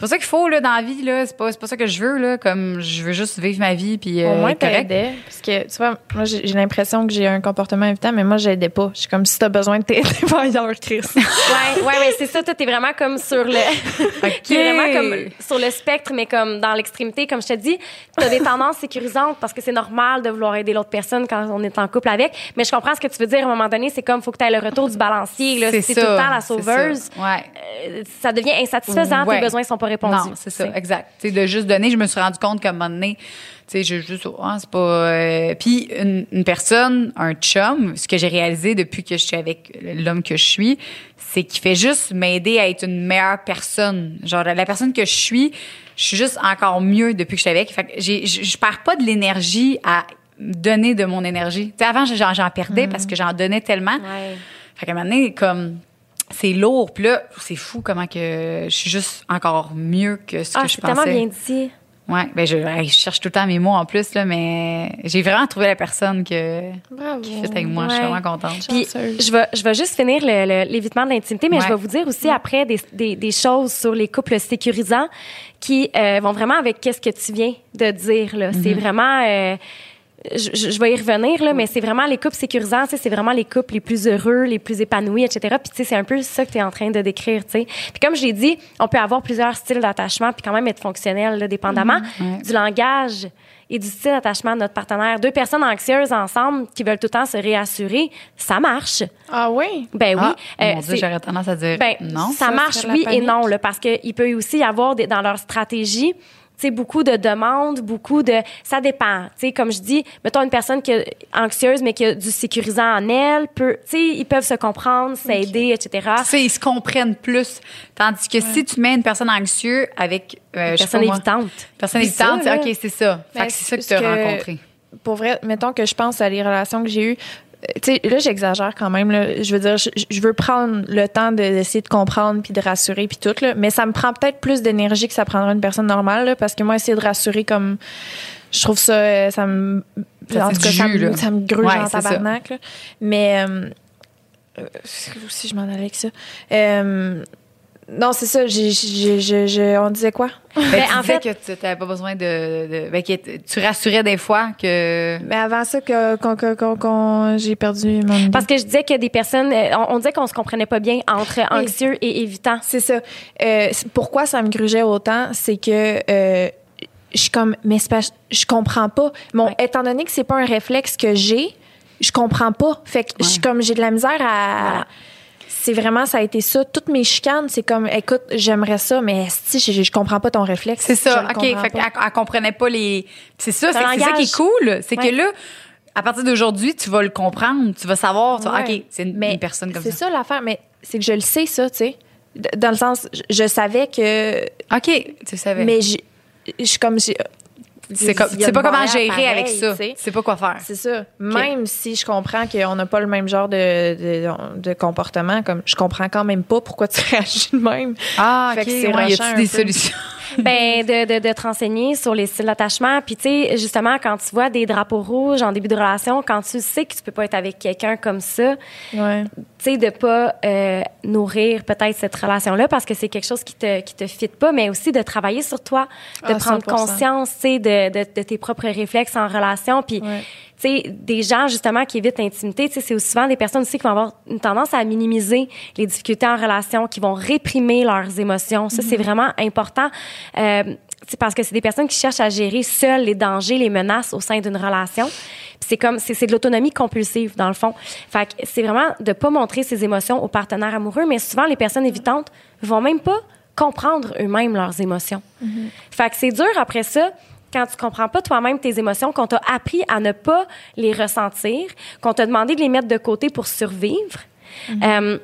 C'est pas ça qu'il faut, là, dans la vie, là. C'est pas, c'est pas ça que je veux, là. Comme, je veux juste vivre ma vie, puis Au euh, moins, correct. t'aidais. Parce que, tu vois, moi, j'ai j'ai l'impression que j'ai un comportement évitant, mais moi, j'aidais pas. Je suis comme si t'as besoin de t'aider, ailleurs, Chris. Ouais, ouais, mais c'est ça, toi, t'es vraiment comme sur le. T'es vraiment comme sur le spectre, mais comme dans l'extrémité, comme je te dis, t'as des tendances sécurisantes parce que c'est normal de vouloir aider l'autre personne quand on est en couple avec. Mais je comprends ce que tu veux dire. À un moment donné, c'est comme, faut que tu aies le retour du balancier, là. C'est ça. t'es tout le temps la c'est sauveuse. ça. Ouais. euh, ça devient insatisfaisant, Ouais. tes besoins sont pas Non, c'est ça, exact. Tu sais, de juste donner, je me suis rendu compte qu'à un moment donné, tu sais, je juste, ah, c'est pas. euh, Puis une, une personne, un chum, ce que j'ai réalisé depuis que je suis avec l'homme que je suis, c'est qu'il fait juste m'aider à être une meilleure personne. Genre, la personne que je suis, je suis juste encore mieux depuis que je suis avec. Fait que je, perds pas de l'énergie à donner de mon énergie. Tu sais, avant, j'en, j'en perdais parce que j'en donnais tellement. Ouais. Fait qu'à un moment donné, comme c'est lourd. Puis là, c'est fou comment que je suis juste encore mieux que ce Ah, que je c'est tellement pensais. bien dit. Ouais, ben je, cherche tout le temps mes mots en plus là, mais j'ai vraiment trouvé la personne que Bravo. qui fit avec moi. Je suis Ouais. vraiment contente. Puis, je vais, je vais juste finir l'évitement de l'intimité, mais Ouais. je vais vous dire aussi après des, des, des choses sur les couples sécurisants qui euh, vont vraiment avec qu'est-ce que tu viens de dire. là. C'est vraiment... euh, je, je- je vais y revenir, là, mais c'est vraiment les couples sécurisants, tu sais, c'est vraiment les couples les plus heureux, les plus épanouis, etc. Puis, tu sais, c'est un peu ça que tu es en train de décrire, tu sais. Puis, comme je l'ai dit, on peut avoir plusieurs styles d'attachement, puis quand même être fonctionnel, là, dépendamment. Ouais. du langage et du style d'attachement de notre partenaire. Deux personnes anxieuses ensemble qui veulent tout le temps se réassurer, ça marche. Ah oui? Ben oui. Ah, Euh, mon Dieu, j'aurais tendance à dire ben, non. ça, ça marche, oui et non, là, parce qu'il peut aussi y avoir des- dans leur stratégie sais, beaucoup de demandes, beaucoup de... Ça dépend. Tu sais, comme je dis, mettons une personne qui est anxieuse, mais qui a du sécurisant en elle, peut, tu sais, ils peuvent se comprendre, s'aider, etc. Tu sais, ils se comprennent plus. Tandis que si tu mets une personne anxieuse avec euh, Personne évitante. personne évitante, c'est ok, c'est ça. Fait que c'est ça que tu as rencontré. Pour vrai, mettons que je pense à les relations que j'ai eues. Tu sais, là, j'exagère quand même. Là. Je veux dire, je, je veux prendre le temps de- d'essayer de comprendre puis de rassurer puis tout. Là. Mais ça me prend peut-être plus d'énergie que ça prendrait une personne normale. Là, parce que moi, essayer de rassurer comme... Je trouve ça... euh, ça me... Ça, en tout cas, ça, me, ça me gruge Ouais, en tabarnak. là. Mais... Euh, euh, si je m'en allais avec ça? Euh, non, c'est ça. J'ai, j'ai, j'ai- j'ai- on disait quoi? Ben, Ben, tu en disais fait- que tu n'avais pas besoin de, de ben, que tu rassurais des fois que Mais avant ça, que, qu'on- que- qu'on- qu'on- j'ai perdu mon idée. Parce que je disais que des personnes... euh, On, on disait qu'on se comprenait pas bien entre anxieux et évitant. C'est ça. Euh, pourquoi ça me grugeait autant, c'est que euh, je suis comme, mais c'est pas, je comprends pas. Bon, Ouais. étant donné que c'est pas un réflexe que j'ai, je comprends pas. Fait que je suis comme, j'ai de la misère à. Voilà. C'est vraiment, ça a été ça. Toutes mes chicanes, c'est comme, écoute, j'aimerais ça, mais si je, je comprends pas ton réflexe. C'est ça. OK. Fait qu'elle elle comprenait pas les. C'est ça, C'est ça qui est cool. C'est Ouais. que là, à partir d'aujourd'hui, tu vas le comprendre, tu vas savoir, tu vas, Ouais. OK, c'est une, Mais une personne comme C'est ça. ça l'affaire, mais c'est que je le sais, ça, tu sais. Dans le sens, je, je savais que. OK, tu savais. Mais je je suis comme. C'est pas comment gérer avec ça. tu sais. Tu sais pas quoi faire. C'est ça. Même si je comprends qu'on n'a pas le même genre de, de, de comportement, comme je comprends quand même pas pourquoi tu réagis de même. Ah, Fait OK. que c'est ouais, y a-tu des peu. solutions? Ben, de, de, de te renseigner sur les styles d'attachement. Puis, tu sais, justement, quand tu vois des drapeaux rouges en début de relation, quand tu sais que tu peux pas être avec quelqu'un comme ça, Ouais. tu sais, de pas euh, nourrir peut-être cette relation-là parce que c'est quelque chose qui te, qui te fit pas, mais aussi de travailler sur toi, de Ah, prendre 100%. conscience, tu sais, de, de, de tes propres réflexes en relation. Puis, Ouais. tu sais, des gens, justement, qui évitent l'intimité, tu sais, c'est souvent des personnes aussi qui vont avoir une tendance à minimiser les difficultés en relation, qui vont réprimer leurs émotions. Ça, c'est vraiment important. Euh, c'est parce que c'est des personnes qui cherchent à gérer seules les dangers, les menaces au sein d'une relation. Puis c'est comme c'est de l'autonomie compulsive dans le fond. Fait que c'est vraiment de pas montrer ses émotions aux partenaires amoureux, mais souvent les personnes évitantes vont même pas comprendre eux-mêmes leurs émotions. Fait que c'est dur après ça quand tu comprends pas toi-même tes émotions, qu'on t'a appris à ne pas les ressentir, qu'on t'a demandé de les mettre de côté pour survivre. Euh,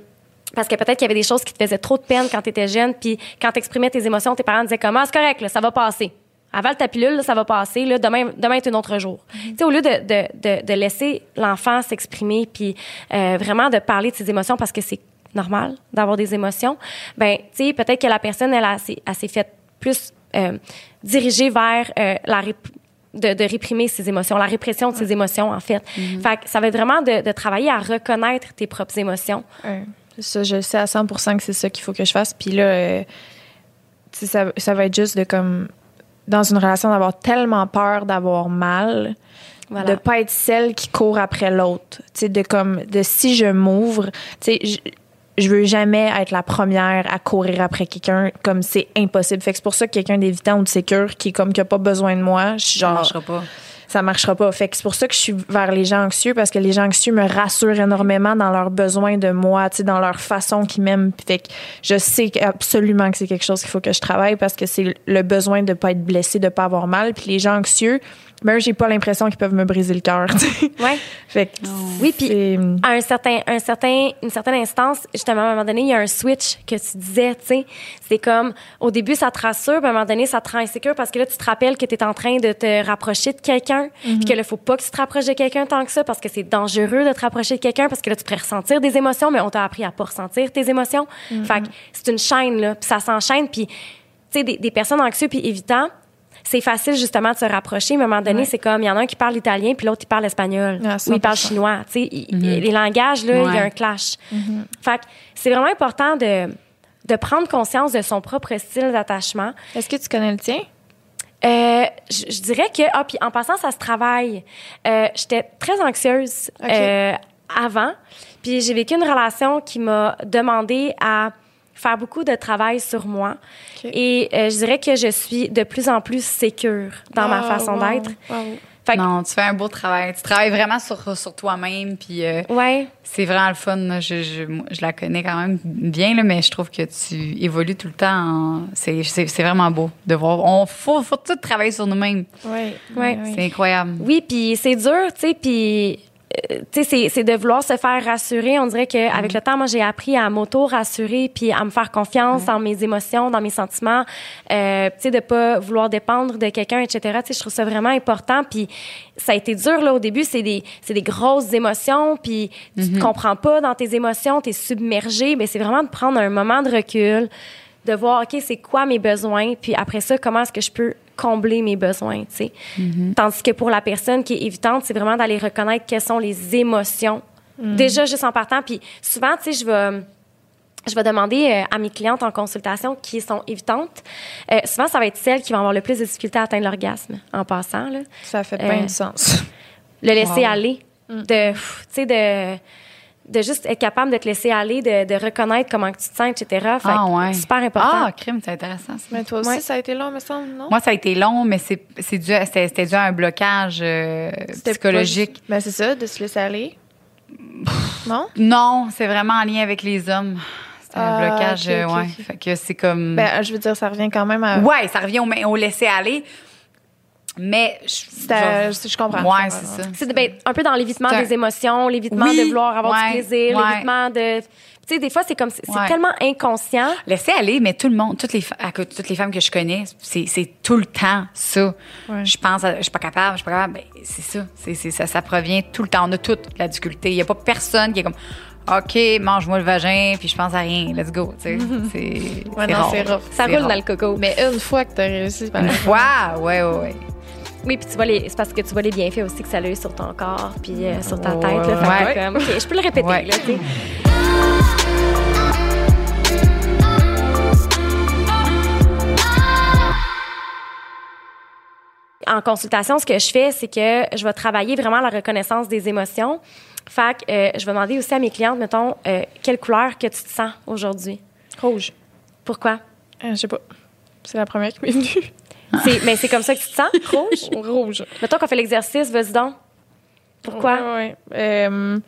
parce que peut-être qu'il y avait des choses qui te faisaient trop de peine quand tu étais jeune, puis quand tu exprimais tes émotions, tes parents disaient comment c'est correct, là, ça va passer. Avale ta pilule, là, ça va passer. Là, demain, demain est un autre jour. Tu sais, au lieu de, de, de, de laisser l'enfant s'exprimer, puis euh, vraiment de parler de ses émotions, parce que c'est normal d'avoir des émotions, ben, tu sais, peut-être que la personne, elle, a- s'est- elle s'est faite plus dirigée vers euh, la de, de réprimer ses émotions, la répression de ses émotions, en fait. Fait que ça va être vraiment de, de travailler à reconnaître tes propres émotions. Ouais. Ça, je sais à 100 que c'est ça qu'il faut que je fasse. Puis là, euh, ça, ça va être juste de comme dans une relation d'avoir tellement peur d'avoir mal, Voilà. de pas être celle qui court après l'autre. Tu sais, de comme de si je m'ouvre, tu sais, je, veux jamais être la première à courir après quelqu'un comme c'est impossible. Fait que c'est pour ça que quelqu'un d'évitant ou de sécure qui est comme qui a pas besoin de moi, je suis Ça genre marchera pas. ça marchera pas. Fait que c'est pour ça que je suis vers les gens anxieux parce que les gens anxieux me rassurent énormément dans leurs besoins de moi, tu sais, dans leur façon qu'ils m'aiment. Fait que je sais absolument que c'est quelque chose qu'il faut que je travaille parce que c'est le besoin de pas être blessé, de pas avoir mal. Puis les gens anxieux, même j'ai pas l'impression qu'ils peuvent me briser le cœur. tu sais. Ouais. fait que Oui, puis à un certain, un certain, une certaine instance, justement, à un moment donné, il y a un switch que tu disais, tu sais. C'est comme, au début, ça te rassure, puis à un moment donné, ça te rend insécure parce que là, tu te rappelles que tu es en train de te rapprocher de quelqu'un, puis que là, faut pas que tu te rapproches de quelqu'un tant que ça parce que c'est dangereux de te rapprocher de quelqu'un parce que là, tu pourrais ressentir des émotions, mais on t'a appris à pas ressentir tes émotions. Fait que c'est une chaîne, là, puis ça s'enchaîne, puis, tu sais, des, des personnes anxieuses puis évitants, c'est facile justement de se rapprocher. Mais à un moment donné, Ouais. c'est comme, il y en a un qui parle italien, puis l'autre, il parle espagnol. Ah, ou il parle 100%. chinois. Tu sais, il- les langages, là, il y a un clash. Fait que c'est vraiment important de, de prendre conscience de son propre style d'attachement. Est-ce que tu connais le tien? Euh, je, je dirais que, ah, puis en passant, ça se travaille. Euh, J'étais très anxieuse euh, avant, puis j'ai vécu une relation qui m'a demandé à faire beaucoup de travail sur moi. Et euh, je dirais que je suis de plus en plus sécure dans ma Ah, façon wow. d'être. Wow. Fait que, Non, tu fais un beau travail. Tu travailles vraiment sur, sur toi-même, puis euh, ouais. c'est vraiment le fun. Je, je, je la connais quand même bien, là, mais je trouve que tu évolues tout le temps. en- C'est c'est- c'est vraiment beau de voir. On faut, faut tout travailler sur nous-mêmes. Ouais. Ouais. C'est incroyable. Oui, puis c'est dur, tu sais, puis c'est- c'est de vouloir se faire rassurer. On dirait qu'avec le temps, moi, j'ai appris à m'auto-rassurer puis à me faire confiance dans mes émotions, dans mes sentiments, euh, tu sais, de pas vouloir dépendre de quelqu'un, etc. Tu sais, je trouve ça vraiment important. Puis ça a été dur, là, au début. C'est des, des grosses émotions, puis tu te comprends pas dans tes émotions, tu es submergé. Mais c'est vraiment de prendre un moment de recul, de voir, OK, c'est quoi mes besoins, puis après ça, comment est-ce que je peux combler mes besoins, tu sais. Tandis que pour la personne qui est évitante, c'est vraiment d'aller reconnaître quelles sont les émotions. Déjà, juste en partant. Puis souvent, tu sais, je vais je vais demander euh, à mes clientes en consultation qui sont évitantes. Euh, souvent, ça va être celles qui vont avoir le plus de difficultés à atteindre l'orgasme en passant. Là. Ça fait Euh, plein de sens. Le laisser Wow. aller. De, pff, tu sais, de, de juste être capable de te laisser aller, de, de reconnaître comment que tu te sens, etc. Fait Ah, que ouais. Super important. Ah, crime, c'est intéressant. ça. Mais toi aussi, Ouais. ça a été long, me semble, non? Moi, ça a été long, mais c'est c'est dû, c'était dû à un blocage euh, psychologique. pas- Ben, c'est ça, de se laisser aller. non? Non, c'est vraiment en lien avec les hommes. C'était un Ah, blocage, ok, euh, ouais. Fait que c'est comme. Ben, je veux dire, ça revient quand même à. Ouais, ça revient au, au laisser aller. Mais je, C'était- je- je comprends, Ouais, c'est ça. C'est ben, un peu dans l'évitement des émotions, l'évitement Oui, de vouloir avoir ouais, du plaisir, ouais. l'évitement de. Tu sais, des fois, c'est comme. C'est Ouais. tellement inconscient. Laissez aller, mais tout le monde, toutes les, toutes les femmes que je connais, c'est c'est tout le temps ça. Ouais. Je pense, à- je suis pas capable, je suis pas capable. Ben, c'est ça. C'est c'est- ça. Ça provient tout le temps. On a toute la difficulté. Il y a pas personne qui est comme, OK, mange-moi le vagin, puis je pense à rien. Let's go. Tu sais, c'est Ouais, c'est non, c'est rough. Ça C'est roule rare. dans le coco. Mais une fois que t'as réussi, par Une fois, ouais, ouais, ouais. Oui, puis tu vois les, c'est parce que tu vois les bienfaits aussi que ça a eu sur ton corps, puis euh, sur ta tête. Là, Fait que ouais. comme, OK, je peux le répéter. Ouais. Là. En consultation, ce que je fais, c'est que je vais travailler vraiment la reconnaissance des émotions. Fait que euh, je vais demander aussi à mes clientes, mettons, euh, quelle couleur que tu te sens aujourd'hui? Rouge. Pourquoi? Euh, je sais pas. C'est la première qui m'est venue. C'est, mais c'est comme ça que tu te sens, rouge? Rouge. Mettons qu'on fait l'exercice, vas-y donc. Pourquoi? Ouais, ouais. Euh,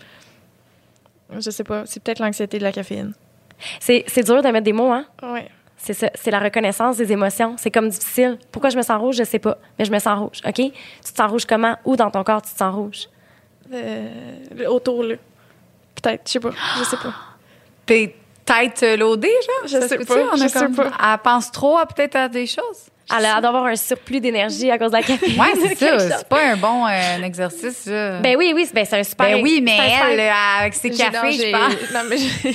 je sais pas. C'est peut-être l'anxiété de la caféine. C'est, c'est dur de mettre des mots, hein? Ouais. C'est ça, c'est la reconnaissance des émotions. C'est comme difficile. Pourquoi je me sens rouge, je sais pas, mais je me sens rouge, OK? Tu te sens rouge comment? Où dans ton corps tu te sens rouge? Euh, autour, là. Peut-être. Je sais pas. Je sais pas. T'es tête euh, loadée, genre? Je Ça sais pas? On je a sais comme- pas. Elle pense trop à peut-être à des choses? Elle a d'avoir un surplus d'énergie à cause de la caféine. Ouais, c'est ça. C'est pas un bon euh, exercice. Ben oui, oui, c'est- ben c'est un super. Ben oui, mais super- elle, avec ses cafés, je pense. Non, mais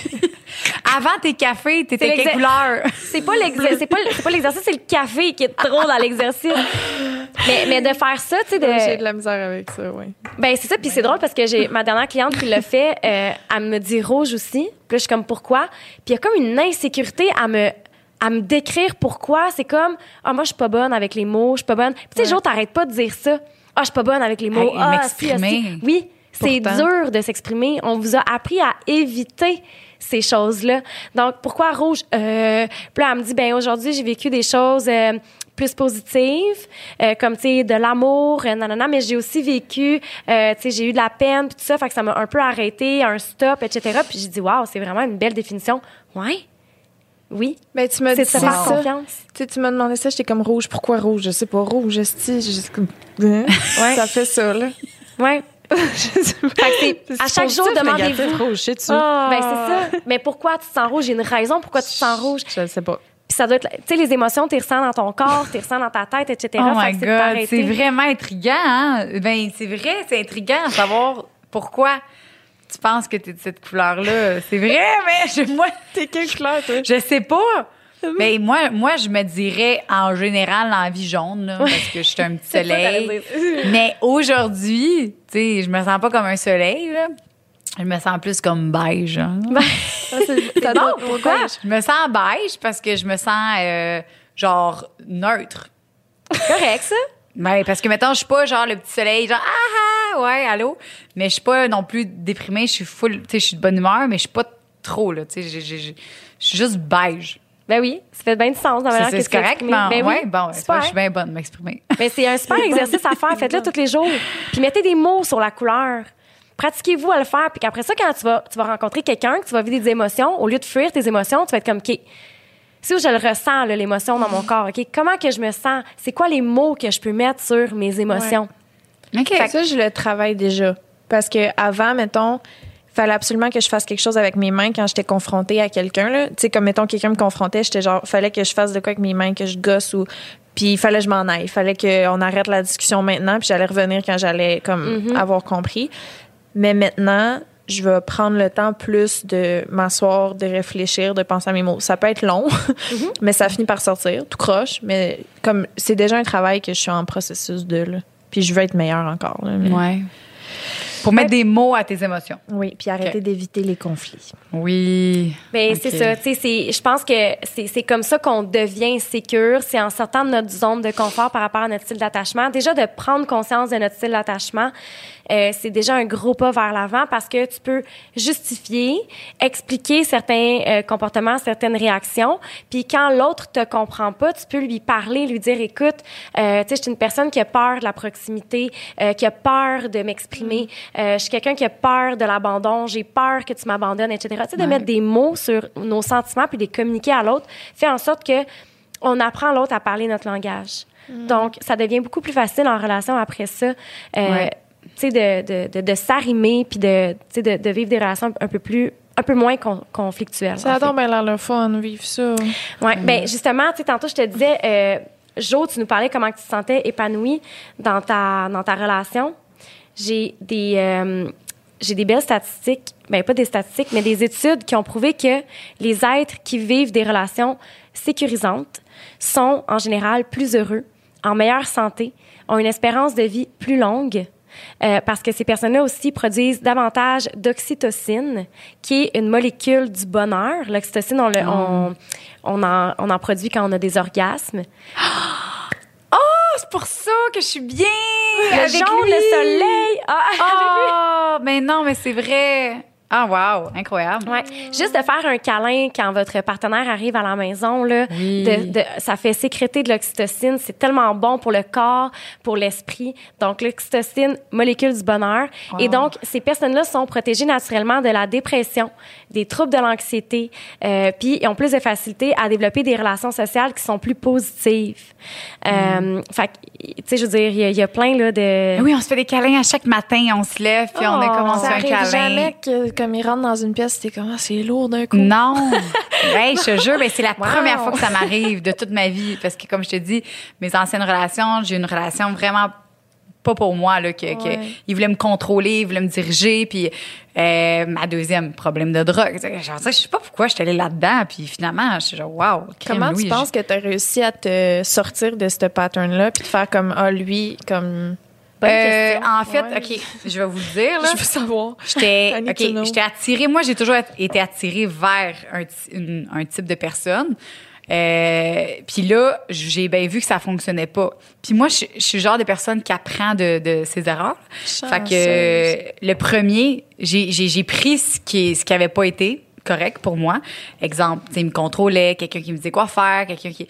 Avant tes cafés, t'étais quelle couleur? C'est pas l'exercice, c'est pas, l'exercice, c'est le café qui est trop dans l'exercice. Mais, mais de faire ça, tu sais, de. j'ai de la misère avec ça, ouais. Ben c'est ça, puis c'est drôle parce que j'ai ma dernière cliente qui l'a fait, euh, elle me dit rouge aussi. Puis là, je suis comme pourquoi? Puis il y a comme une insécurité à me à me décrire pourquoi. C'est comme ah moi je suis pas bonne avec les mots, je suis pas bonne. Tu sais, Ouais. Jo, t'arrêtes pas de dire ça. Ah je suis pas bonne avec les mots. Ah si, ah, si. Oui, c'est dur de s'exprimer. On vous a appris à éviter ces choses-là. Donc pourquoi rouge? Euh, Puis là elle me dit ben aujourd'hui j'ai vécu des choses. euh, plus positives, euh, comme, tu sais, de l'amour, euh, nanana, mais j'ai aussi vécu, euh, tu sais, j'ai eu de la peine, puis tout ça, fait que ça m'a un peu arrêté, un stop, etc. Puis j'ai dit, waouh, c'est vraiment une belle définition. Ouais, oui, Ben, tu m'as c'est ça. confiance. Tu sais, tu m'as demandé ça, j'étais comme rouge. Pourquoi rouge? Je sais pas. Rouge, esti. juste comme- Hein? Ouais. Ça fait ça, là. Ouais. Je sais pas. Fait que à chaque jour, demandez-vous. rouge, sais-tu? Ben, c'est ça. Mais pourquoi tu te sens rouge? Il y a une raison pourquoi tu te sens rouge. Je sais pas. Puis ça doit être, tu sais, les émotions, tu ressens dans ton corps, tu les ressens dans ta tête, etc. Oh my God, c'est vraiment intriguant, hein? Ben, c'est vrai, c'est intriguant à savoir pourquoi tu penses que t'es de cette couleur-là? C'est vrai, mais je, moi, T'es quelle couleur, toi? je sais pas. Mais moi, moi, je me dirais en général l'envie jaune, là, parce que je suis un petit soleil. Mais aujourd'hui, tu sais, je me sens pas comme un soleil, là. Je me sens plus comme beige. hein. C'est bon, pourquoi? Je me sens beige parce que je me sens euh, genre neutre. correct, ça. Ben, parce que maintenant, je suis pas genre le petit soleil, genre ah ah, ouais, allô? Mais je suis pas non plus déprimée, je suis full, tu sais, je suis de bonne humeur, mais je suis pas trop, là, tu sais, je suis juste beige. Ben oui, ça fait bien du sens dans la C'est correct, mais Ben oui, ouais, bon, c'est super. pas, je suis bien bonne de m'exprimer. Ben, c'est un super exercice à faire. Faites-le tous les jours. Puis mettez des mots sur la couleur. Pratiquez-vous à le faire. Puis qu'après ça, quand tu vas, tu vas rencontrer quelqu'un, que tu vas vivre des émotions, au lieu de fuir tes émotions, tu vas être comme, OK, si je le ressens, l'émotion dans mon corps, OK, comment que je me sens? C'est quoi les mots que je peux mettre sur mes émotions? OK. Fait que ça, je le travaille déjà. Parce que avant, mettons, il fallait absolument que je fasse quelque chose avec mes mains quand j'étais confrontée à quelqu'un. Tu sais, comme mettons, quelqu'un me confrontait, j'étais genre, fallait que je fasse de quoi avec mes mains, que je gosse ou. Puis il fallait que je m'en aille. Il fallait qu'on arrête la discussion maintenant, puis j'allais revenir quand j'allais comme avoir compris. Mais maintenant, je vais prendre le temps plus de m'asseoir, de réfléchir, de penser à mes mots. Ça peut être long, mais ça finit par sortir, tout croche. Mais comme c'est déjà un travail que je suis en processus de là. Puis je veux être meilleure encore. là, mais- Ouais. Pour mettre des mots à tes émotions. Oui, puis arrêter d'éviter les conflits. Oui. Ben, Ok. c'est ça. Tu sais, c'est- je pense que c'est c'est comme ça qu'on devient sécure. C'est en sortant de notre zone de confort par rapport à notre style d'attachement. Déjà, de prendre conscience de notre style d'attachement, euh, c'est déjà un gros pas vers l'avant parce que tu peux justifier, expliquer certains euh, comportements, certaines réactions. Puis quand l'autre te comprend pas, tu peux lui parler, lui dire, écoute, euh, tu sais, je suis une personne qui a peur de la proximité, euh, qui a peur de m'exprimer. Euh, je suis quelqu'un qui a peur de l'abandon. J'ai peur que tu m'abandonnes, etc. Tu sais, de mettre des mots sur nos sentiments puis de les communiquer à l'autre fait en sorte que on apprend l'autre à parler notre langage. Donc, ça devient beaucoup plus facile en relation après ça. euh, Ouais. Tu sais, de, de, de, de s'arrimer puis de, tu sais, de, de vivre des relations un peu plus, un peu moins con- conflictuelles. Ça donc bien le fun, vivre ça. Ouais, ben justement, tu sais, tantôt je te disais, euh, Jo, tu nous parlais comment tu te sentais épanouie dans ta dans ta relation. J'ai des euh, j'ai des belles statistiques, ben pas des statistiques, mais des études qui ont prouvé que les êtres qui vivent des relations sécurisantes sont en général plus heureux, en meilleure santé, ont une espérance de vie plus longue. euh, parce que ces personnes-là aussi produisent davantage d'oxytocine, qui est une molécule du bonheur. L'oxytocine, on, le- on, on, en, on en produit quand on a des orgasmes. C'est pour ça que je suis bien Le avec jaune, lui. le soleil. Ah, Oh, mais non, mais c'est vrai. Ah, wow, incroyable. Ouais. Juste de faire un câlin quand votre partenaire arrive à la maison, là, Oui. de, de- ça fait sécréter de l'oxytocine. C'est tellement bon pour le corps, pour l'esprit. Donc, l'oxytocine, molécule du bonheur. Et donc, ces personnes-là sont protégées naturellement de la dépression, des troubles de l'anxiété, euh, puis ils ont plus de facilité à développer des relations sociales qui sont plus positives. Euh, fait que, tu sais, je veux dire, il y a- il y, a plein, là, de... Ah Oui, on se fait des câlins à chaque matin, on se lève, puis on a Oh, commencé Ça un câlin. jamais que, comme il rentre dans une pièce, t'es comme, Ah, c'est lourd d'un coup. Non. hey, je te jure, ben, c'est la Wow. première fois que ça m'arrive de toute ma vie. Parce que, comme je te dis, mes anciennes relations, j'ai une relation vraiment pas pour moi, là, que, il voulait me contrôler, il voulait me diriger, puis euh, ma deuxième problème de drogue. Genre, je sais pas pourquoi je suis allée là-dedans, puis finalement, je suis genre, wow. crime, Comment Louis, tu penses que tu as réussi à te sortir de ce pattern-là puis de faire comme, ah, lui, comme. Bonne Euh, en fait, Ouais. OK, je vais vous le dire, là. Je veux savoir. J'étais I need OK, to know. j'étais attirée. Moi, j'ai toujours été attirée vers un, ti- une- un type de personne. Euh, puis là, j'ai bien vu que ça fonctionnait pas. Puis moi, je, je suis le genre de personne qui apprend de, de ses erreurs. Fait que le premier, j'ai pris ce qui ce qui avait pas été correct pour moi. Exemple, il me contrôlait, quelqu'un qui me disait quoi faire, quelqu'un qui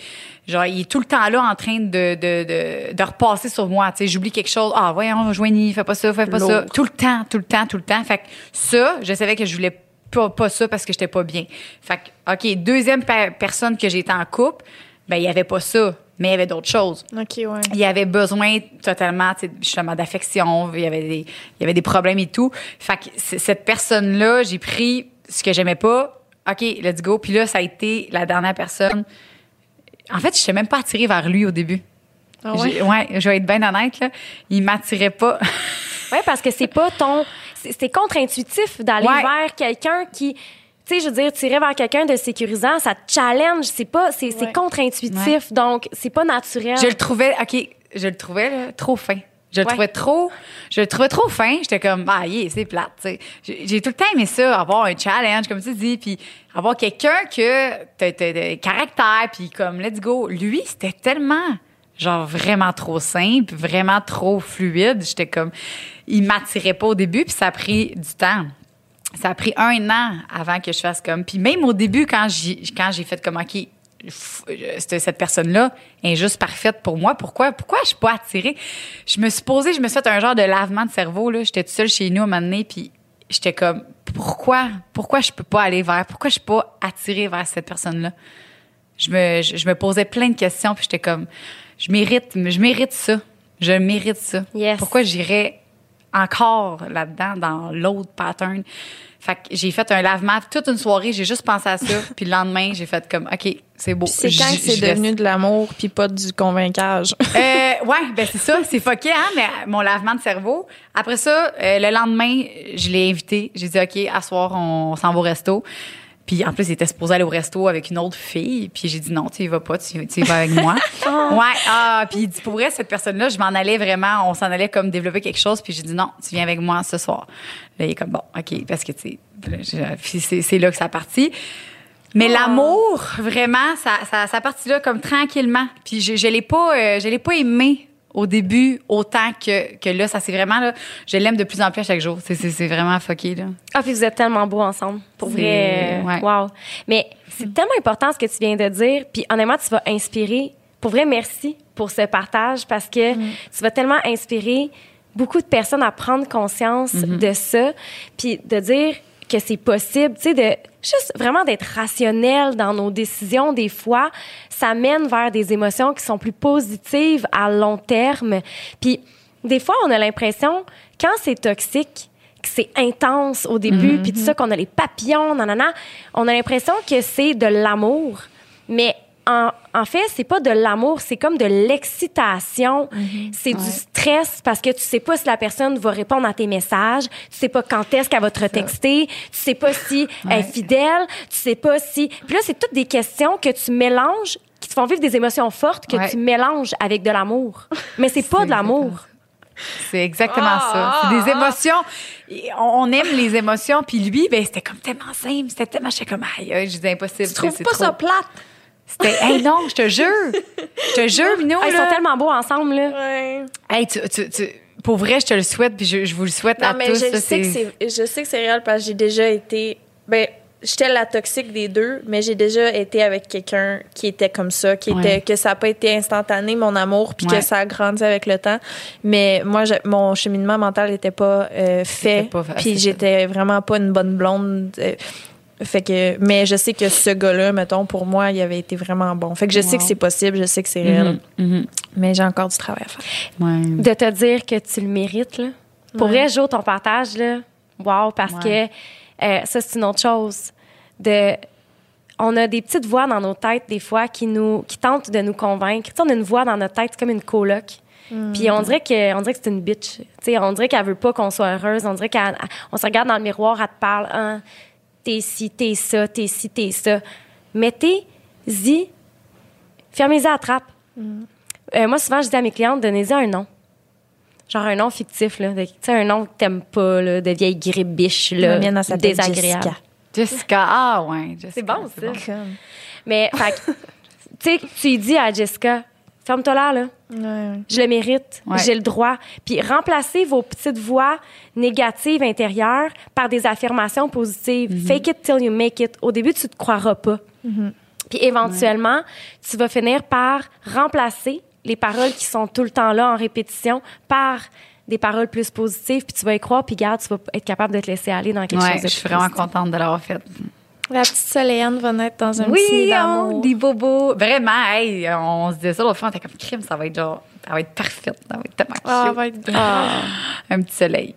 genre il est tout le temps là en train de de de, de repasser sur moi, tu sais, j'oublie quelque chose, ah voyons, Joanie, fais pas ça, fais pas ça, tout le temps, tout le temps, tout le temps. Fait que ça, je savais que je voulais pas, pas ça parce que j'étais pas bien. Fait que OK, deuxième pe- personne que j'étais en couple, ben il y avait pas ça, mais il y avait d'autres choses OK, ouais. il y avait besoin totalement tu sais, justement d'affection il y avait des il y avait des problèmes et tout fait que cette personne là j'ai pris ce que j'aimais pas ok let's go puis là ça a été la dernière personne en fait je n'étais même pas attirée vers lui au début Ah ouais? Ouais je vais être bien honnête là il m'attirait pas Oui, parce que c'est pas ton. c'est- contre-intuitif d'aller Ouais. vers quelqu'un qui. Tu sais, je veux dire, tirer vers quelqu'un de sécurisant, ça te challenge. C'est pas. C'est c'est Ouais. contre-intuitif. Donc, c'est pas naturel. je le trouvais ok je le trouvais là, trop fin je le Ouais. trouvais trop je le trouvais trop fin j'étais comme ah yeah, c'est plate j'ai tout le temps aimé ça avoir un challenge comme tu dis puis avoir quelqu'un que t'as de caractère puis comme let's go lui c'était tellement genre vraiment trop simple vraiment trop fluide j'étais comme il m'attirait pas au début puis ça a pris du temps ça a pris un an avant que je fasse comme. Puis même au début, quand j'ai, quand j'ai fait comme, OK, cette, cette personne-là est juste parfaite pour moi, pourquoi, pourquoi je suis pas attirée? Je me suis posée, je me suis fait un genre de lavement de cerveau, là. J'étais toute seule chez nous à un moment donné, puis j'étais comme, pourquoi, pourquoi je peux pas aller vers, pourquoi je suis pas attirée vers cette personne-là? Je me, je, je me posais plein de questions, puis j'étais comme, je mérite, je mérite ça. Je mérite ça. Yes. Pourquoi j'irais encore là-dedans, dans l'autre pattern? Fait que j'ai fait un lavement toute une soirée, j'ai juste pensé à ça. puis le lendemain, j'ai fait comme, OK, c'est beau. C'est quand c'est devenu de l'amour puis pas du convainquage. euh, ouais, ben c'est ça, c'est fucké, hein, mais mon lavement de cerveau. Après ça, euh, le lendemain, je l'ai invité. J'ai dit, OK, à soir, on, s'en va au resto. Puis en plus, il était supposé aller au resto avec une autre fille. Puis j'ai dit, non, tu y vas pas, tu, tu y vas avec moi. Ouais, ah, puis il dit, pour vrai, cette personne-là, je m'en allais vraiment, on s'en allait comme développer quelque chose. Puis j'ai dit, non, tu viens avec moi ce soir. Là, il est comme, bon, OK, parce que, tu sais, c'est là que ça a parti. Mais l'amour, vraiment, ça, ça, ça partit là comme tranquillement. Puis je, je l'ai pas, euh, je l'ai pas aimé au début autant que, que là. Ça c'est vraiment là, je l'aime de plus en plus à chaque jour. C'est, c'est, c'est vraiment fucké là. Ah, puis vous êtes tellement beaux ensemble. Pour vrai. ouais. Wow. Mais c'est tellement important ce que tu viens de dire. Puis honnêtement, tu vas inspirer. Pour vrai, merci pour ce partage parce que tu vas tellement inspirer beaucoup de personnes à prendre conscience de ça. Puis de dire que c'est possible, tu sais, de juste vraiment d'être rationnel dans nos décisions des fois, ça mène vers des émotions qui sont plus positives à long terme. Puis des fois, on a l'impression quand c'est toxique, que c'est intense au début, puis tout ça qu'on a les papillons, nanana, on a l'impression que c'est de l'amour. Mais en, en fait, c'est pas de l'amour, c'est comme de l'excitation. C'est du stress parce que tu sais pas si la personne va répondre à tes messages, tu sais pas quand est-ce qu'elle va te retexter, tu sais pas si elle est fidèle, tu sais pas si. Puis là, c'est toutes des questions que tu mélanges, qui te font vivre des émotions fortes que Ouais. tu mélanges avec de l'amour. Mais c'est pas de l'amour. C'est exactement ça. C'est des émotions. Et On aime les émotions. Puis lui, ben, c'était comme tellement simple. C'était tellement. J'étais comme, aïe, je disais impossible. Tu trouves pas trop. ça plate? C'était, hey, non, je te jure. Je te jure, Minou. Ah, ils là. sont tellement beaux ensemble, là. Ouais. Hey, tu, tu, tu- pour vrai, je te le souhaite, puis je, je vous le souhaite Non, à mais tous. je ça, sais, que c'est, je sais que c'est réel parce que j'ai déjà été. Ben, j'étais la toxique des deux, mais j'ai déjà été avec quelqu'un qui était comme ça, qui Ouais. était que ça n'a pas été instantané mon amour, puis Ouais. que ça a grandi avec le temps. Mais moi, je- mon cheminement mental n'était pas euh, fait, C'était pas facile. puis j'étais vraiment pas une bonne blonde. euh, fait que, mais je sais que ce gars-là, mettons, pour moi, il avait été vraiment bon. Fait que je sais que c'est possible, je sais que c'est réel, Mhm, mhm. mais j'ai encore du travail à faire. Ouais. de te dire que tu le mérites. Là. Pour Ouais. vrai, ton partage, là, wow, parce Ouais. que euh, ça, c'est une autre chose. De, on a des petites voix dans nos têtes, des fois, qui, nous, qui tentent de nous convaincre. Tu sais, on a une voix dans notre tête, c'est comme une coloc. Puis on dirait que, on dirait que c'est une bitch. Tu sais, on dirait qu'elle veut pas qu'on soit heureuse. On dirait qu'on se regarde dans le miroir, elle te parle. Hein, t'es ci, t'es ça, t'es ci, t'es ça. Mettez-y, fermez-y à la trappe. Euh, moi, souvent, je dis à mes clientes, donnez-y un nom. Genre un nom fictif, là. Tu sais, un nom que t'aimes pas, là, de vieille gribiche, là. Mienne, désagréable. Jessica. Jessica, ah ouais. Jessica, C'est bon, ça. Mais, fait tu sais, tu dis à Jessica, ferme-toi là, là. Ouais. Je le mérite. Ouais. J'ai le droit. Puis remplacez vos petites voix négatives intérieures par des affirmations positives. Mm-hmm. Fake it till you make it. Au début, tu te croiras pas. Puis éventuellement, tu vas finir par remplacer les paroles qui sont tout le temps là en répétition par des paroles plus positives. Puis tu vas y croire. Puis garde, tu vas être capable de te laisser aller dans quelque chose de je suis vraiment contente de l'avoir faite. La petite Soléane va naître dans un petit Oui, nid on, d'amour. des bobos. Vraiment, hey, on se disait ça l'autre fois, on était comme crime, ça va être genre, ça va être parfaite, ça va être tellement Ah, cute. va être bien. Un petit soleil.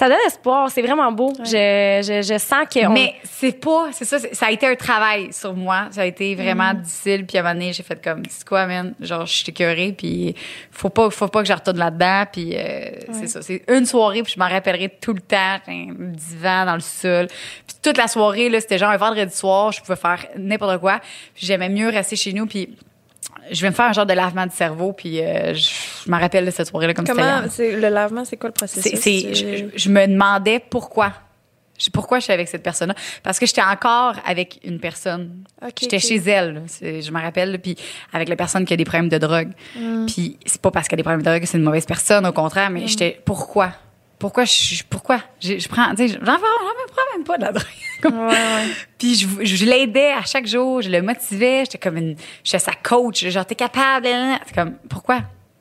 Ça donne espoir. C'est vraiment beau. Je, je, je sens que. on- Mais c'est pas, c'est ça, ça a été un travail sur moi. Ça a été vraiment Mm. difficile. Puis à un moment donné, j'ai fait comme, c'est quoi, man? Genre, je suis écœurée, puis faut pas, faut pas que je retourne là-dedans. Puis euh, c'est ça. C'est une soirée, puis je m'en rappellerai tout le temps. Un divan dans le sol. Puis toute la soirée, là, c'était genre un vendredi soir, je pouvais faire n'importe quoi. Puis j'aimais mieux rester chez nous, puis je vais me faire un genre de lavement du cerveau, puis euh, je, m'en rappelle de cette soirée-là comme Comment, c'est, le lavement, c'est quoi le processus? C'est, je, je me demandais pourquoi. Je- Pourquoi je suis avec cette personne-là? Parce que j'étais encore avec une personne. Ok, j'étais chez elle, je me rappelle, puis avec la personne qui a des problèmes de drogue. Mm. Puis c'est pas parce qu'elle a des problèmes de drogue que c'est une mauvaise personne, au contraire, mais j'étais pourquoi? Pourquoi je, pourquoi? Je, je prends, tu sais, j'en, prends même pas de la drogue. Comme- Ouais, ouais. puis je, je l'aidais à chaque jour, je le motivais, j'étais comme une, j'étais sa coach, genre t'es capable, c'est comme pourquoi,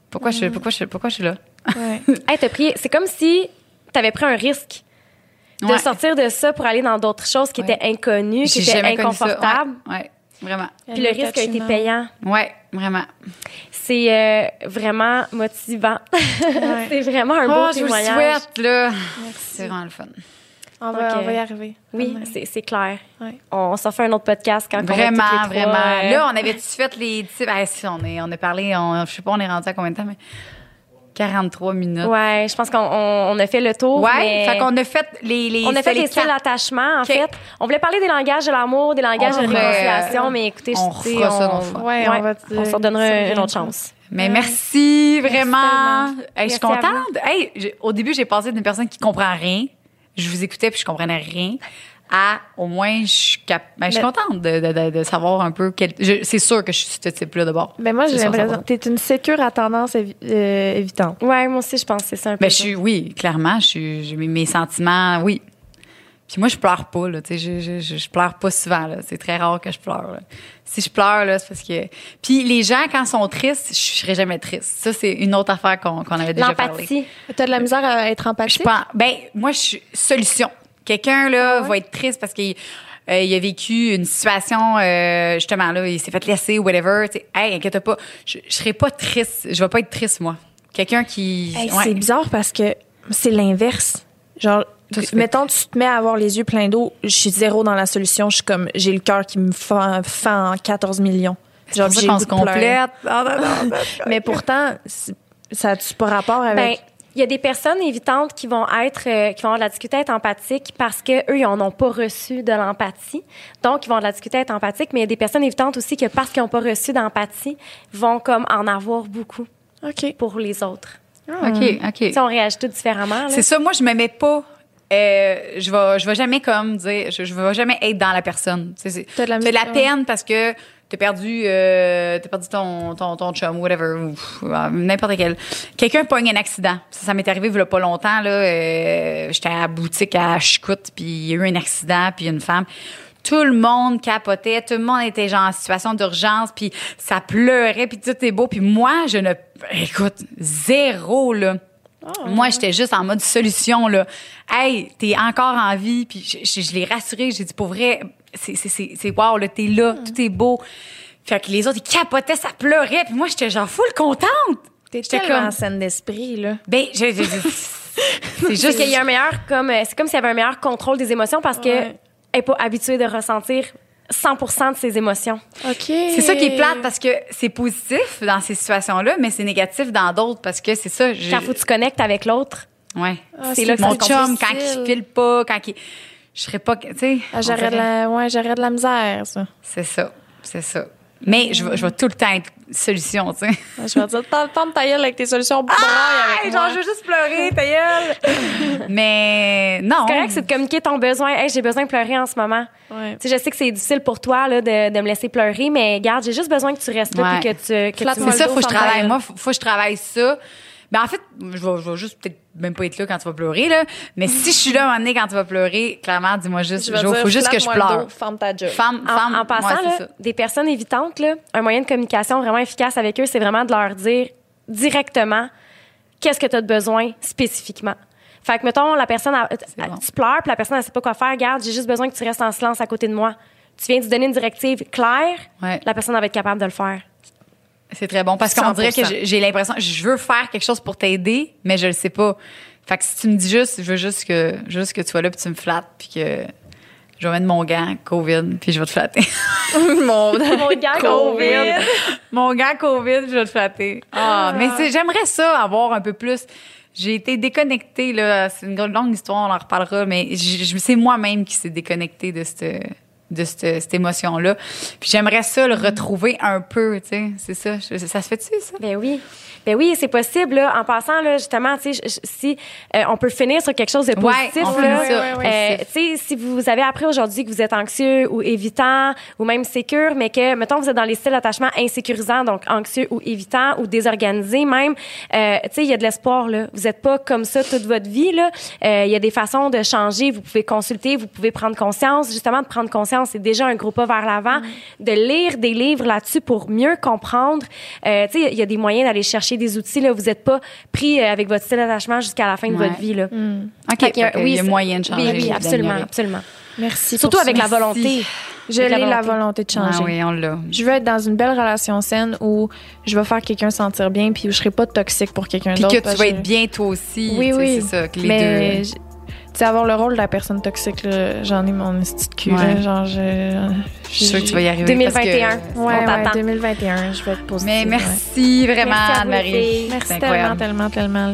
pourquoi je, pourquoi je, pourquoi je suis là? Ouais. Hey, t'as pris. C'est comme si t'avais pris un risque de Ouais. sortir de ça pour aller dans d'autres choses qui Ouais. étaient inconnues, qui étaient inconfortables. Ouais, ouais, vraiment, Puis le risque a été payant. ouais, vraiment. C'est euh, vraiment motivant. c'est vraiment un beau Oh, je vous le témoignage. souhaite là. C'est vraiment le fun. On va, on va y arriver. Oui, Ouais. c'est c'est clair. Ouais. On s'en fait un autre podcast quand on va toutes les Vraiment, vraiment. euh, Là, on avait-tu fait les? Ah, si, on, est, on a parlé, on, je sais pas, on est rendu à combien de temps, mais 43 minutes. Ouais, je pense qu'on on- on a fait le tour. Ouais, mais fait qu'on a fait les. les on a fait les styles d'attachement, en fait. On voulait parler des langages de l'amour, des langages On de ferait- réconciliation, mais écoutez, on je sais, ça on, autre fois. Ouais, on va te- on se redonnera ça une autre chance. Mais merci, vraiment. tellement. Hey, je suis Merci contente. Hey, au début, j'ai passé d'une personne qui comprend rien. Je vous écoutais puis je comprenais rien. À au moins, je suis, cap- ben, je suis Mais- contente de, de, de, de savoir un peu quel. je- C'est sûr que je suis ce type-là de bord. Ben moi, j'ai l'impression que t'es une sécure à tendance évi- euh, évitante. Ouais, moi aussi, je pense que c'est ça un peu. Ben, je suis, oui, clairement, je suis, mes sentiments, oui. Puis moi, je pleure pas, là, tu sais, je, je, je, je pleure pas souvent, là. C'est très rare que je pleure, là. Si je pleure, là, c'est parce que... Puis les gens, quand ils sont tristes, je serais jamais triste. Ça, c'est une autre affaire qu'on qu'on avait déjà parlé. L'empathie. T'as de la misère à être Je empathique? pense, ben, moi, je suis solution. Quelqu'un là va être triste parce qu'il euh, il a vécu une situation euh, justement là, il s'est fait laisser ou whatever. Tu sais, hey, inquiète pas, je, je serai pas triste. Je vais pas être triste moi. Quelqu'un qui, Hey, ouais. C'est bizarre parce que c'est l'inverse. Genre. Mettons, tu te mets à avoir les yeux pleins d'eau, je suis zéro dans la solution. Je suis comme, j'ai le cœur qui me fend, fend en 14 millions. C'est pour ça qu'on se complète. Ah, non, non, non. Mais pourtant, ça a-tu pas rapport Ben, avec. il y a des personnes évitantes qui vont être, euh, qui vont avoir de la difficulté à être empathiques parce que eux, ils en ont pas reçu de l'empathie. Donc, ils vont avoir de la difficulté à être empathiques. Mais il y a des personnes évitantes aussi que parce qu'ils n'ont pas reçu d'empathie, vont comme en avoir beaucoup OK. pour les autres. OK, OK. Tu sais, on réagit tout différemment. C'est ça, moi, je me mets pas. Euh, je vais je vais jamais comme dire je, je vais jamais être dans la personne. C'est- de la la peine parce que t'as perdu euh, t'as perdu ton ton ton chum whatever euh, n'importe quel. Quelqu'un pogne un accident. Ça, ça m'est arrivé il y a pas longtemps là euh, j'étais à la boutique à Chicoute puis il y a eu un accident puis une femme. Tout le monde capotait, tout le monde était genre en situation d'urgence, puis ça pleurait, puis tout est beau, puis moi je ne, écoute, zéro là. Moi, j'étais juste en mode solution, là. Hey, t'es encore en vie. Puis je, je- je l'ai rassuré. J'ai dit, pour vrai, c'est, wow, là, t'es là, tout est beau. Fait que les autres, ils capotaient, ça pleurait. Puis moi, j'étais genre full contente. T'es J'étais tellement comme- en scène d'esprit, là. Ben, je, je- je- c'est juste qu'il y a un meilleur, comme, euh, c'est comme s'il y avait un meilleur contrôle des émotions parce que Ouais. elle est pas habituée de ressentir 100% de ses émotions. OK. C'est ça qui est plate parce que c'est positif dans ces situations-là, mais c'est négatif dans d'autres parce que c'est ça. Quand faut que tu connectes avec l'autre, ouais. Ah, c'est là que Mon chum, quand il file pas, quand il. Je serais pas. Tu sais. Ah, j'aurais de la, ouais, j'aurais de la misère, ça. C'est ça. C'est ça. Mais je vais, je vais tout le temps être solution, tu sais. Je vais dire, t'as le temps de ta gueule avec tes solutions avec moi. genre, je veux juste pleurer, ta gueule. Mais non. c'est correct, c'est de communiquer ton besoin. Hey, j'ai besoin de pleurer en ce moment. Ouais. Tu sais, je sais que c'est difficile pour toi là, de, de me laisser pleurer, mais garde, j'ai juste besoin que tu restes là puis que tu, que C'est ça, faut que je travaille. Moi, faut, faut que je travaille ça. Ben, en fait, je vais, je vais juste peut-être même pas être là quand tu vas pleurer, là. Mais si je suis là un moment donné quand tu vas pleurer, clairement, dis-moi juste, dire, faut juste que je pleure. dos, Ferme ta job. Femme, En, femme, en passant, ouais, là, c'est ça. des personnes évitantes, là, un moyen de communication vraiment efficace avec eux, c'est vraiment de leur dire directement qu'est-ce que tu as de besoin spécifiquement. Fait que, mettons, la personne, a- bon. tu pleures, puis la personne, elle sait pas quoi faire. Regarde, j'ai juste besoin que tu restes en silence à côté de moi. Tu viens de donner une directive claire, Ouais. la personne va être capable de le faire. C'est très bon parce qu'on dirait que 100%. j'ai- l'impression, je veux faire quelque chose pour t'aider, mais je le sais pas. Fait que si tu me dis juste, je veux juste que, juste que tu sois là puis tu me flattes puis que je vais mettre mon gant COVID puis je vais te flatter. Mon, Mon gars, COVID. mon gant COVID, je vais te flatter. Ah, mais c'est- j'aimerais ça avoir un peu plus. J'ai été déconnectée là, c'est une longue histoire, on en reparlera, mais c'est moi-même qui s'est déconnectée de cette de cette, cette émotion-là. Puis j'aimerais ça le retrouver un peu, tu sais. C'est ça. Je- ça se fait-tu, ça? Ben oui. Ben oui, c'est possible. Là. En passant, là, justement, tu sais, je- je- si euh, on peut finir sur quelque chose de Ouais, positif, on là, ça. Ouais, ouais, euh, Positif. tu sais, si vous avez appris aujourd'hui que vous êtes anxieux ou évitant ou même sécure, mais que, mettons, vous êtes dans les styles d'attachement insécurisants, donc anxieux ou évitant ou désorganisé même, euh, tu sais, il y a de l'espoir, là. Vous n'êtes pas comme ça toute votre vie, là. Euh, Il y a des façons de changer. Vous pouvez consulter, vous pouvez prendre conscience. Justement, de prendre conscience, c'est déjà un gros pas vers l'avant. De lire des livres là-dessus pour mieux comprendre. Euh, tu sais, il y a des moyens d'aller chercher des outils, là. Vous n'êtes pas pris euh, avec votre style d'attachement jusqu'à la fin de Ouais. votre vie, là. OK. Fait qu'il y a- y c'est- moyen de changer. Oui, oui, absolument, absolument. Merci. Surtout pour avec ça. la volonté. Je avec l'ai la volonté. de changer. Ah oui, on l'a. Je veux être dans une belle relation saine où je vais faire quelqu'un sentir bien puis où je serai pas toxique pour quelqu'un Puis d'autre. que tu vas être bien toi aussi. Oui, oui. C'est ça, que les mais deux. Tu sais, avoir le rôle de la personne toxique, j'en ai mon petit cul. Ouais. là, genre, je, Je suis sûre que tu vas y arriver. 2021. parce que- Ouais, On ouais, t'attend. 2021, je vais être positive. Mais ouais. merci vraiment, Anne-Marie. Merci tellement, incroyable. tellement, tellement.